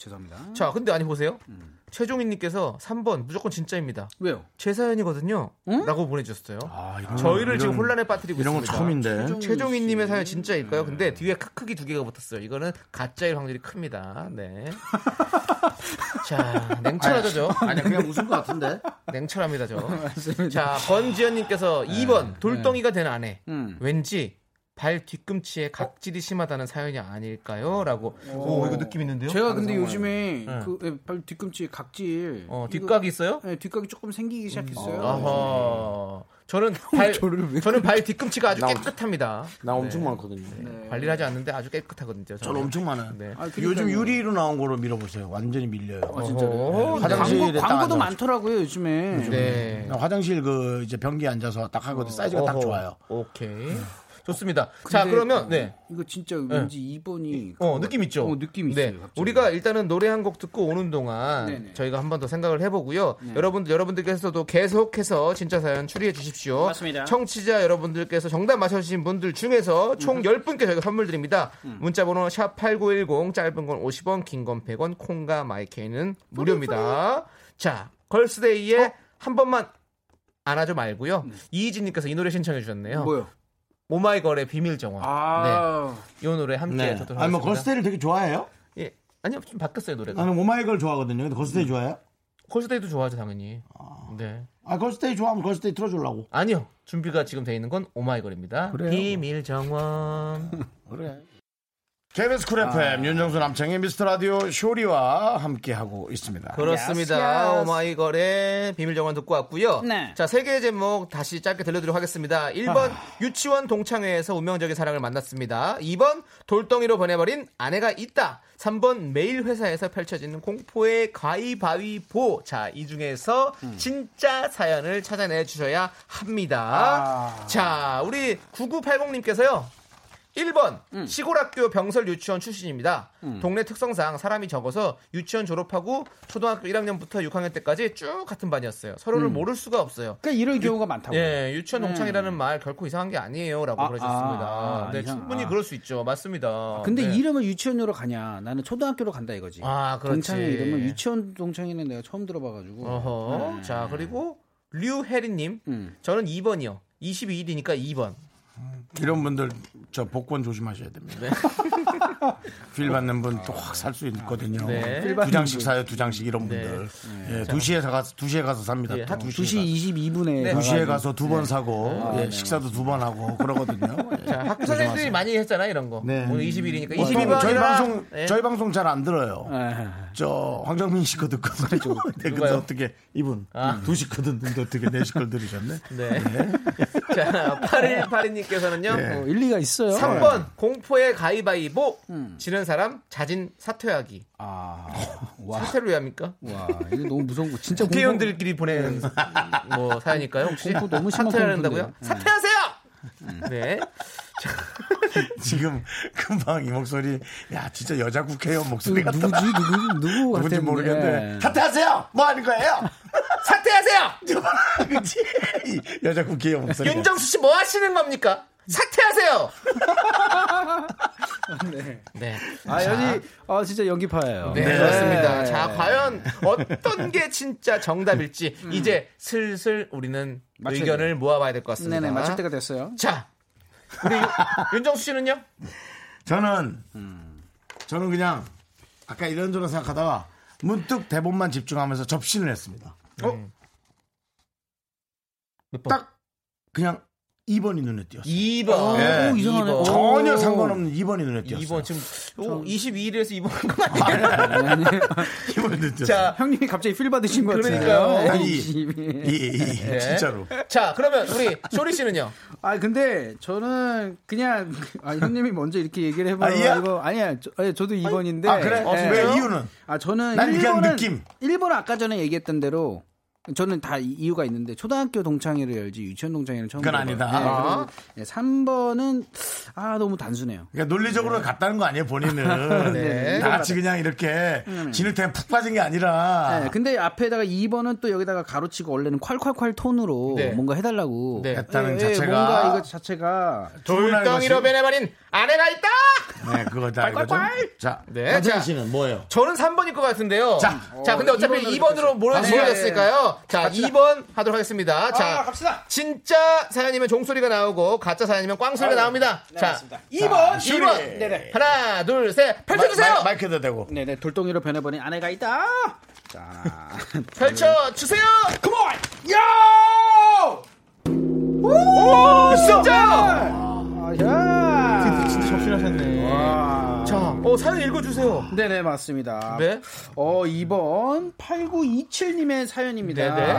죄송합니다. 자, 근데 아니 보세요. 음. 최종인님께서 3번 무조건 진짜입니다. 왜요? 제 사연이거든요. 응? 라고 보내주셨어요. 아, 이런- 저희를 지금 이런- 혼란에 빠뜨리고 이런 건 있습니다. 처음인데. 최종- 최종인님의 사연 씨. 진짜일까요? 근데 뒤에 크크기 두 개가 붙었어요. 이거는 가짜일 확률이 큽니다. 네. [LAUGHS] 자, 냉철하죠, 저. 아니 그냥 웃은 것 같은데. 냉철합니다, 저. [LAUGHS] 자, 권지현님께서 2번 돌덩이가 된 아내. 음. 왠지 발 뒤꿈치에 각질이 심하다는 사연이 아닐까요? 라고. 오, 이거 느낌 있는데요? 제가 근데 요즘에 네. 그 예, 발 뒤꿈치에 각질 어, 뒷각이 있어요? 네, 뒷각이 조금 생기기 시작했어요. 아하. 저는 발, 저는 발 뒤꿈치가 아주 나- 깨끗합니다. 나 엄청 네. 많거든요. 관리를 하지 않는데 아주 깨끗하거든요. 저는. 저는 엄청 많아요. 네. 아. 요즘 유리로 나온 거로 밀어보세요. 완전히 밀려요. 아, 진짜로. 어, 네. 화장실에 광고, 딱 앉아가지고. 많더라고요 요즘에. 네. 화장실 그 이제 변기에 앉아서 딱 하거든 사이즈가 딱 어허. 좋아요. 오케이. 좋습니다. 자, 그러면 어, 네. 이거 진짜 왠지 2번이 어, 느낌 있죠? 어, 느낌 있어요. 네. 갑자기. 우리가 일단은 노래 한 곡 듣고 오는 동안 네네. 저희가 한 번 더 생각을 해보고요. 네. 여러분들, 여러분들께서도 계속해서 진짜 사연 추리해 주십시오. 맞습니다. 청취자 여러분들께서 정답 맞춰주신 분들 중에서 총 10분께 저희가 선물 드립니다. 음. 문자번호 샵 8910, 짧은 건 50원, 긴 건 100원, 콩과 마이케이는 무료입니다. 자, 걸스데이에 어? 한 번만 안아줘 말고요. 이희진님께서 이 노래 신청해 주셨네요. 네. 뭐요? 오마이걸의 비밀 정원. 아. 네. 이 노래 함께 네. 듣도록 아니 뭐 하겠습니다. 걸스데이를 되게 좋아해요? 예. 아니요, 좀 바뀌었어요, 노래가. 나는 오마이걸 좋아하거든요. 근데 걸스데이 좋아해요? 걸스데이도 좋아하죠, 당연히. 네. 아 걸스데이 좋아하면 걸스데이 틀어주려고. 아니요. 준비가 지금 돼 있는 건 오마이걸입니다. 그래요? 비밀 정원. [LAUGHS] 그래. KBS 쿨 FM 윤정수 남창의 미스터 라디오 쇼리와 함께 하고 있습니다. 그렇습니다. Yes, yes. 오마이걸의 비밀 정원 듣고 왔고요. 네. 자, 세 개의 제목 다시 짧게 들려드리도록 하겠습니다. 1번 유치원 동창회에서 운명적인 사랑을 만났습니다. 2번 돌덩이로 보내버린 아내가 있다. 3번 매일 회사에서 펼쳐지는 공포의 가위바위보. 자, 이 중에서 진짜 사연을 찾아내 주셔야 합니다. 자, 우리 9980님께서요. 1번 시골 학교 병설 유치원 출신입니다. 동네 특성상 사람이 적어서 유치원 졸업하고 초등학교 1학년부터 6학년 때까지 쭉 같은 반이었어요. 서로를 음. 모를 수가 없어요. 그러니까 이런 경우가 많다고. 예, 유치원 네. 동창이라는 말 결코 이상한 게 아니에요라고 아, 그러셨습니다. 아, 네, 이상- 충분히 아. 그럴 수 있죠. 맞습니다. 근데 네. 이름을 유치원으로 가냐? 나는 초등학교로 간다 이거지. 아, 그렇지. 동창회 이름은 유치원 동창회는 내가 처음 들어봐가지고. 어허. 네. 자, 그리고 류혜리님, 음. 저는 2번이요. 22일이니까 2번. 이런 분들 저 복권 조심하셔야 됩니다. [LAUGHS] [LAUGHS] 필 받는 분 또 확 살 수 있거든요. 네. 필두 장씩 분. 사요, 두 장씩 이런 네. 분들. 예, 자. 2시에 가서 2시에 가서 삽니다. 예, 또한 2시에 2시 22분에. 네. 2시에 가서 두번 네. 사고 아, 예, 네. 식사도 두 번 하고 그러거든요. [LAUGHS] 예. 자, 학교 선생님들이 많이 했잖아 요, 이런 거. 네. 오늘 20일이니까. 보통 22번. 저희 방송 네. 저희 방송 잘 안 들어요. 아, 저 황정민 씨 거 듣거든요. 네? 그래서 어떻게 이분 아. 두시거 듣는데 어떻게 네시걸 들으셨네? [LAUGHS] 네. 자, 8182님께서는요. 네. 어, 일리가 있어요. 3번 공포의 가위바위보 음. 지는 사람 자진 사퇴하기 아, [LAUGHS] 와, 사퇴를 왜 합니까? 와, 이거 너무 무서운 거. 진짜 국회의원들끼리 보내는 뭐 사연일까요 혹시 공포 너무 공포인데요. 한다고요? 네. 사퇴하세요. 네. [LAUGHS] 지금 금방 이 목소리 야 진짜 여자 국회의원 목소리 같다. 누구지? 누구 [LAUGHS] 누구 누군지. 모르겠는데 사퇴하세요. 뭐 하는 거예요? 사퇴하세요. 이 여자 국회의원 목소리. 윤정수 씨 뭐 하시는 겁니까? 사퇴하세요. [LAUGHS] 네. 네. 아, 자, 여기 아 진짜 연기파예요. 네, 그렇습니다. 자, 과연 [LAUGHS] 어떤 게 진짜 정답일지 이제 슬슬 우리는 의견을 모아봐야 될 것 같습니다. 네네 맞출 때가 됐어요. 자, 우리 윤- 윤정수 씨는요? 저는 저는 그냥 아까 이런저런 생각하다가 문득 대본만 집중하면서 접신을 했습니다. 어? 몇 번? 딱 그냥 2번이 눈에 띄었어요. 2번. 예. 오, 이상하네. 이번. 전혀 오. 상관없는 2번이 눈에 띄었어요. 2번 지금 오, 22일에서 2번 한거 아니에요? [LAUGHS] 2번이 눈에 띄었어요. 자, 형님이 갑자기 필 받으신 것 같아요. 그러니까요. 아니, 이- 이, 이, 네. 진짜로. 자, 그러면 우리 쇼리 씨는요? 아 근데 저는 그냥 아, 형님이 먼저 이렇게 얘기를 해봐요. 아니야? 이거 아니야. 저, 아니, 저도 2번인데. 아, 그래? 어, 왜 이유는? 아 저는 난 그냥 1번은 느낌. 1번 아까 전에 얘기했던 대로 저는 다 이- 이유가 있는데 초등학교 동창회를 열지 유치원 동창회는 처음 그건. 아니다. 네, 아. 그리고 3번은 아 너무 단순해요. 그러니까 논리적으로 갔다는 거 아니에요, 본인은. [LAUGHS] 네. 다 같이 그냥 이렇게 진흙탕에 푹 빠진 게 아니라. 네, 근데 앞에다가 2번은 또 여기다가 가로치고 원래는 콸콸콸 톤으로 네. 뭔가 해달라고 네. 했다는 예, 예, 자체가. 뭔가 이거 자체가 돌덩이로 변해버린 아내가 있다! 네, 그거 다 이거죠. 콸콸콸! 자, 네, 자. 씨는 뭐예요? 저는 3번일 것 같은데요. 자. 자 근데 어차피 어, 2번으로 모여- 갑시다. 모 자, 2번 하도록 하겠습니다. 자, 아, 갑시다. 진짜 사연이면 종소리가 나오고, 가짜 사연이면 꽝소리가 나옵니다. 자, 맞습니다. 2번, 슈리. 2번. 네네. 하나, 둘, 셋. 펼쳐주세요! 마, 마이크도 대고. 네네 돌덩이로 변해버린 아내가 있다. 자, [LAUGHS] 펼쳐주세요! 컴온, 야! 오! 진짜! 아, 야! 와. 자, 어, 사연 읽어주세요. 네네 맞습니다. 네. 어 2번 8927님의 사연입니다. 네네.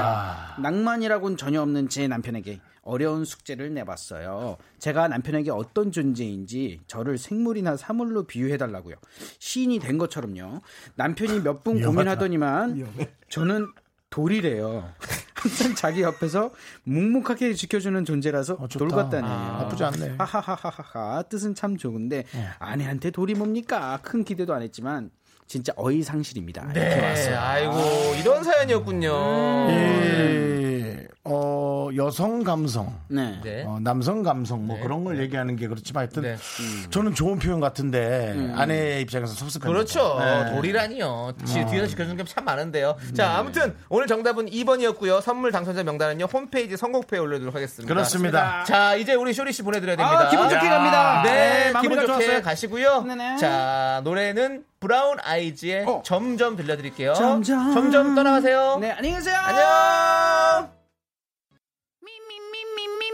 낭만이라고는 전혀 없는 제 남편에게 어려운 숙제를 내봤어요. 제가 남편에게 어떤 존재인지 저를 생물이나 사물로 비유해달라고요. 시인이 된 것처럼요. 남편이 몇 분 고민하더니만 저는 돌이래요. [LAUGHS] 항상 자기 옆에서 묵묵하게 지켜주는 존재라서 돌 같다네요. 아, 나쁘지 않네. 하하하하하 뜻은 참 좋은데 아내한테 돌이 뭡니까? 큰 기대도 안 했지만 진짜 어이상실입니다. 이렇게 네, 왔어요. 아이고 이런 사연이었군요. 예, 어, 여성 감성, 네. 네. 어, 남성 감성, 뭐 그런 걸 얘기하는 게 그렇지만 하여튼 네. 저는 좋은 표현 같은데 아내의 입장에서 섭섭합니다. 그렇죠. 네. 돌이라니요. 지- 어. 뒤에서 지켜주는 게 참 많은데요. 자, 아무튼 오늘 정답은 2번이었고요. 선물 당첨자 명단은요. 홈페이지 선곡표에 올려두도록 하겠습니다. 그렇습니다. 자, 이제 우리 쇼리 씨 보내드려야 됩니다. 아, 기분 좋게 갑니다. 네, 네, 기분 좋게 좋았어요. 가시고요. 네네. 자, 노래는 브라운 아이즈의 점점 들려드릴게요. 점점. 점점 떠나가세요. 네, 안녕히 계세요. 안녕.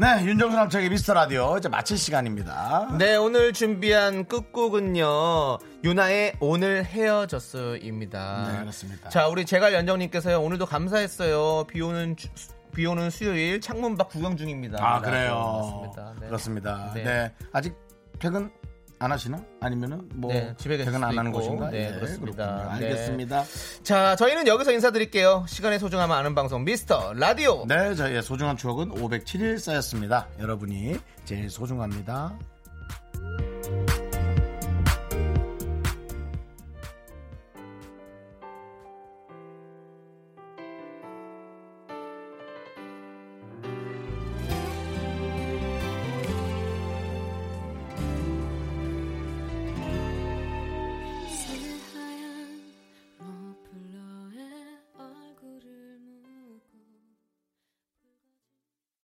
네, 윤정수 남창의 미스터 라디오 이제 마칠 시간입니다. 네, 오늘 준비한 끝곡은요. 유나의 오늘 헤어졌어입니다. 네, 그렇습니다. 자, 우리 제갈 연정님께서요. 오늘도 감사했어요. 비 오는 주- 비 오는 수요일 창문 밖 구경 중입니다. 아, 그래요. 그렇습니다. 네. 그렇습니다. 네. 네. 아직 퇴근 안 하시나? 아니면은 뭐 네, 집에 퇴근 안 하는 있고. 곳인가? 네, 예, 그렇습니다. 그렇군요. 네. 알겠습니다. 자, 저희는 여기서 인사드릴게요. 시간의 소중함을 아는 방송 미스터 라디오. 네, 저희의 소중한 추억은 507일 쌓였습니다. 여러분이 제일 소중합니다.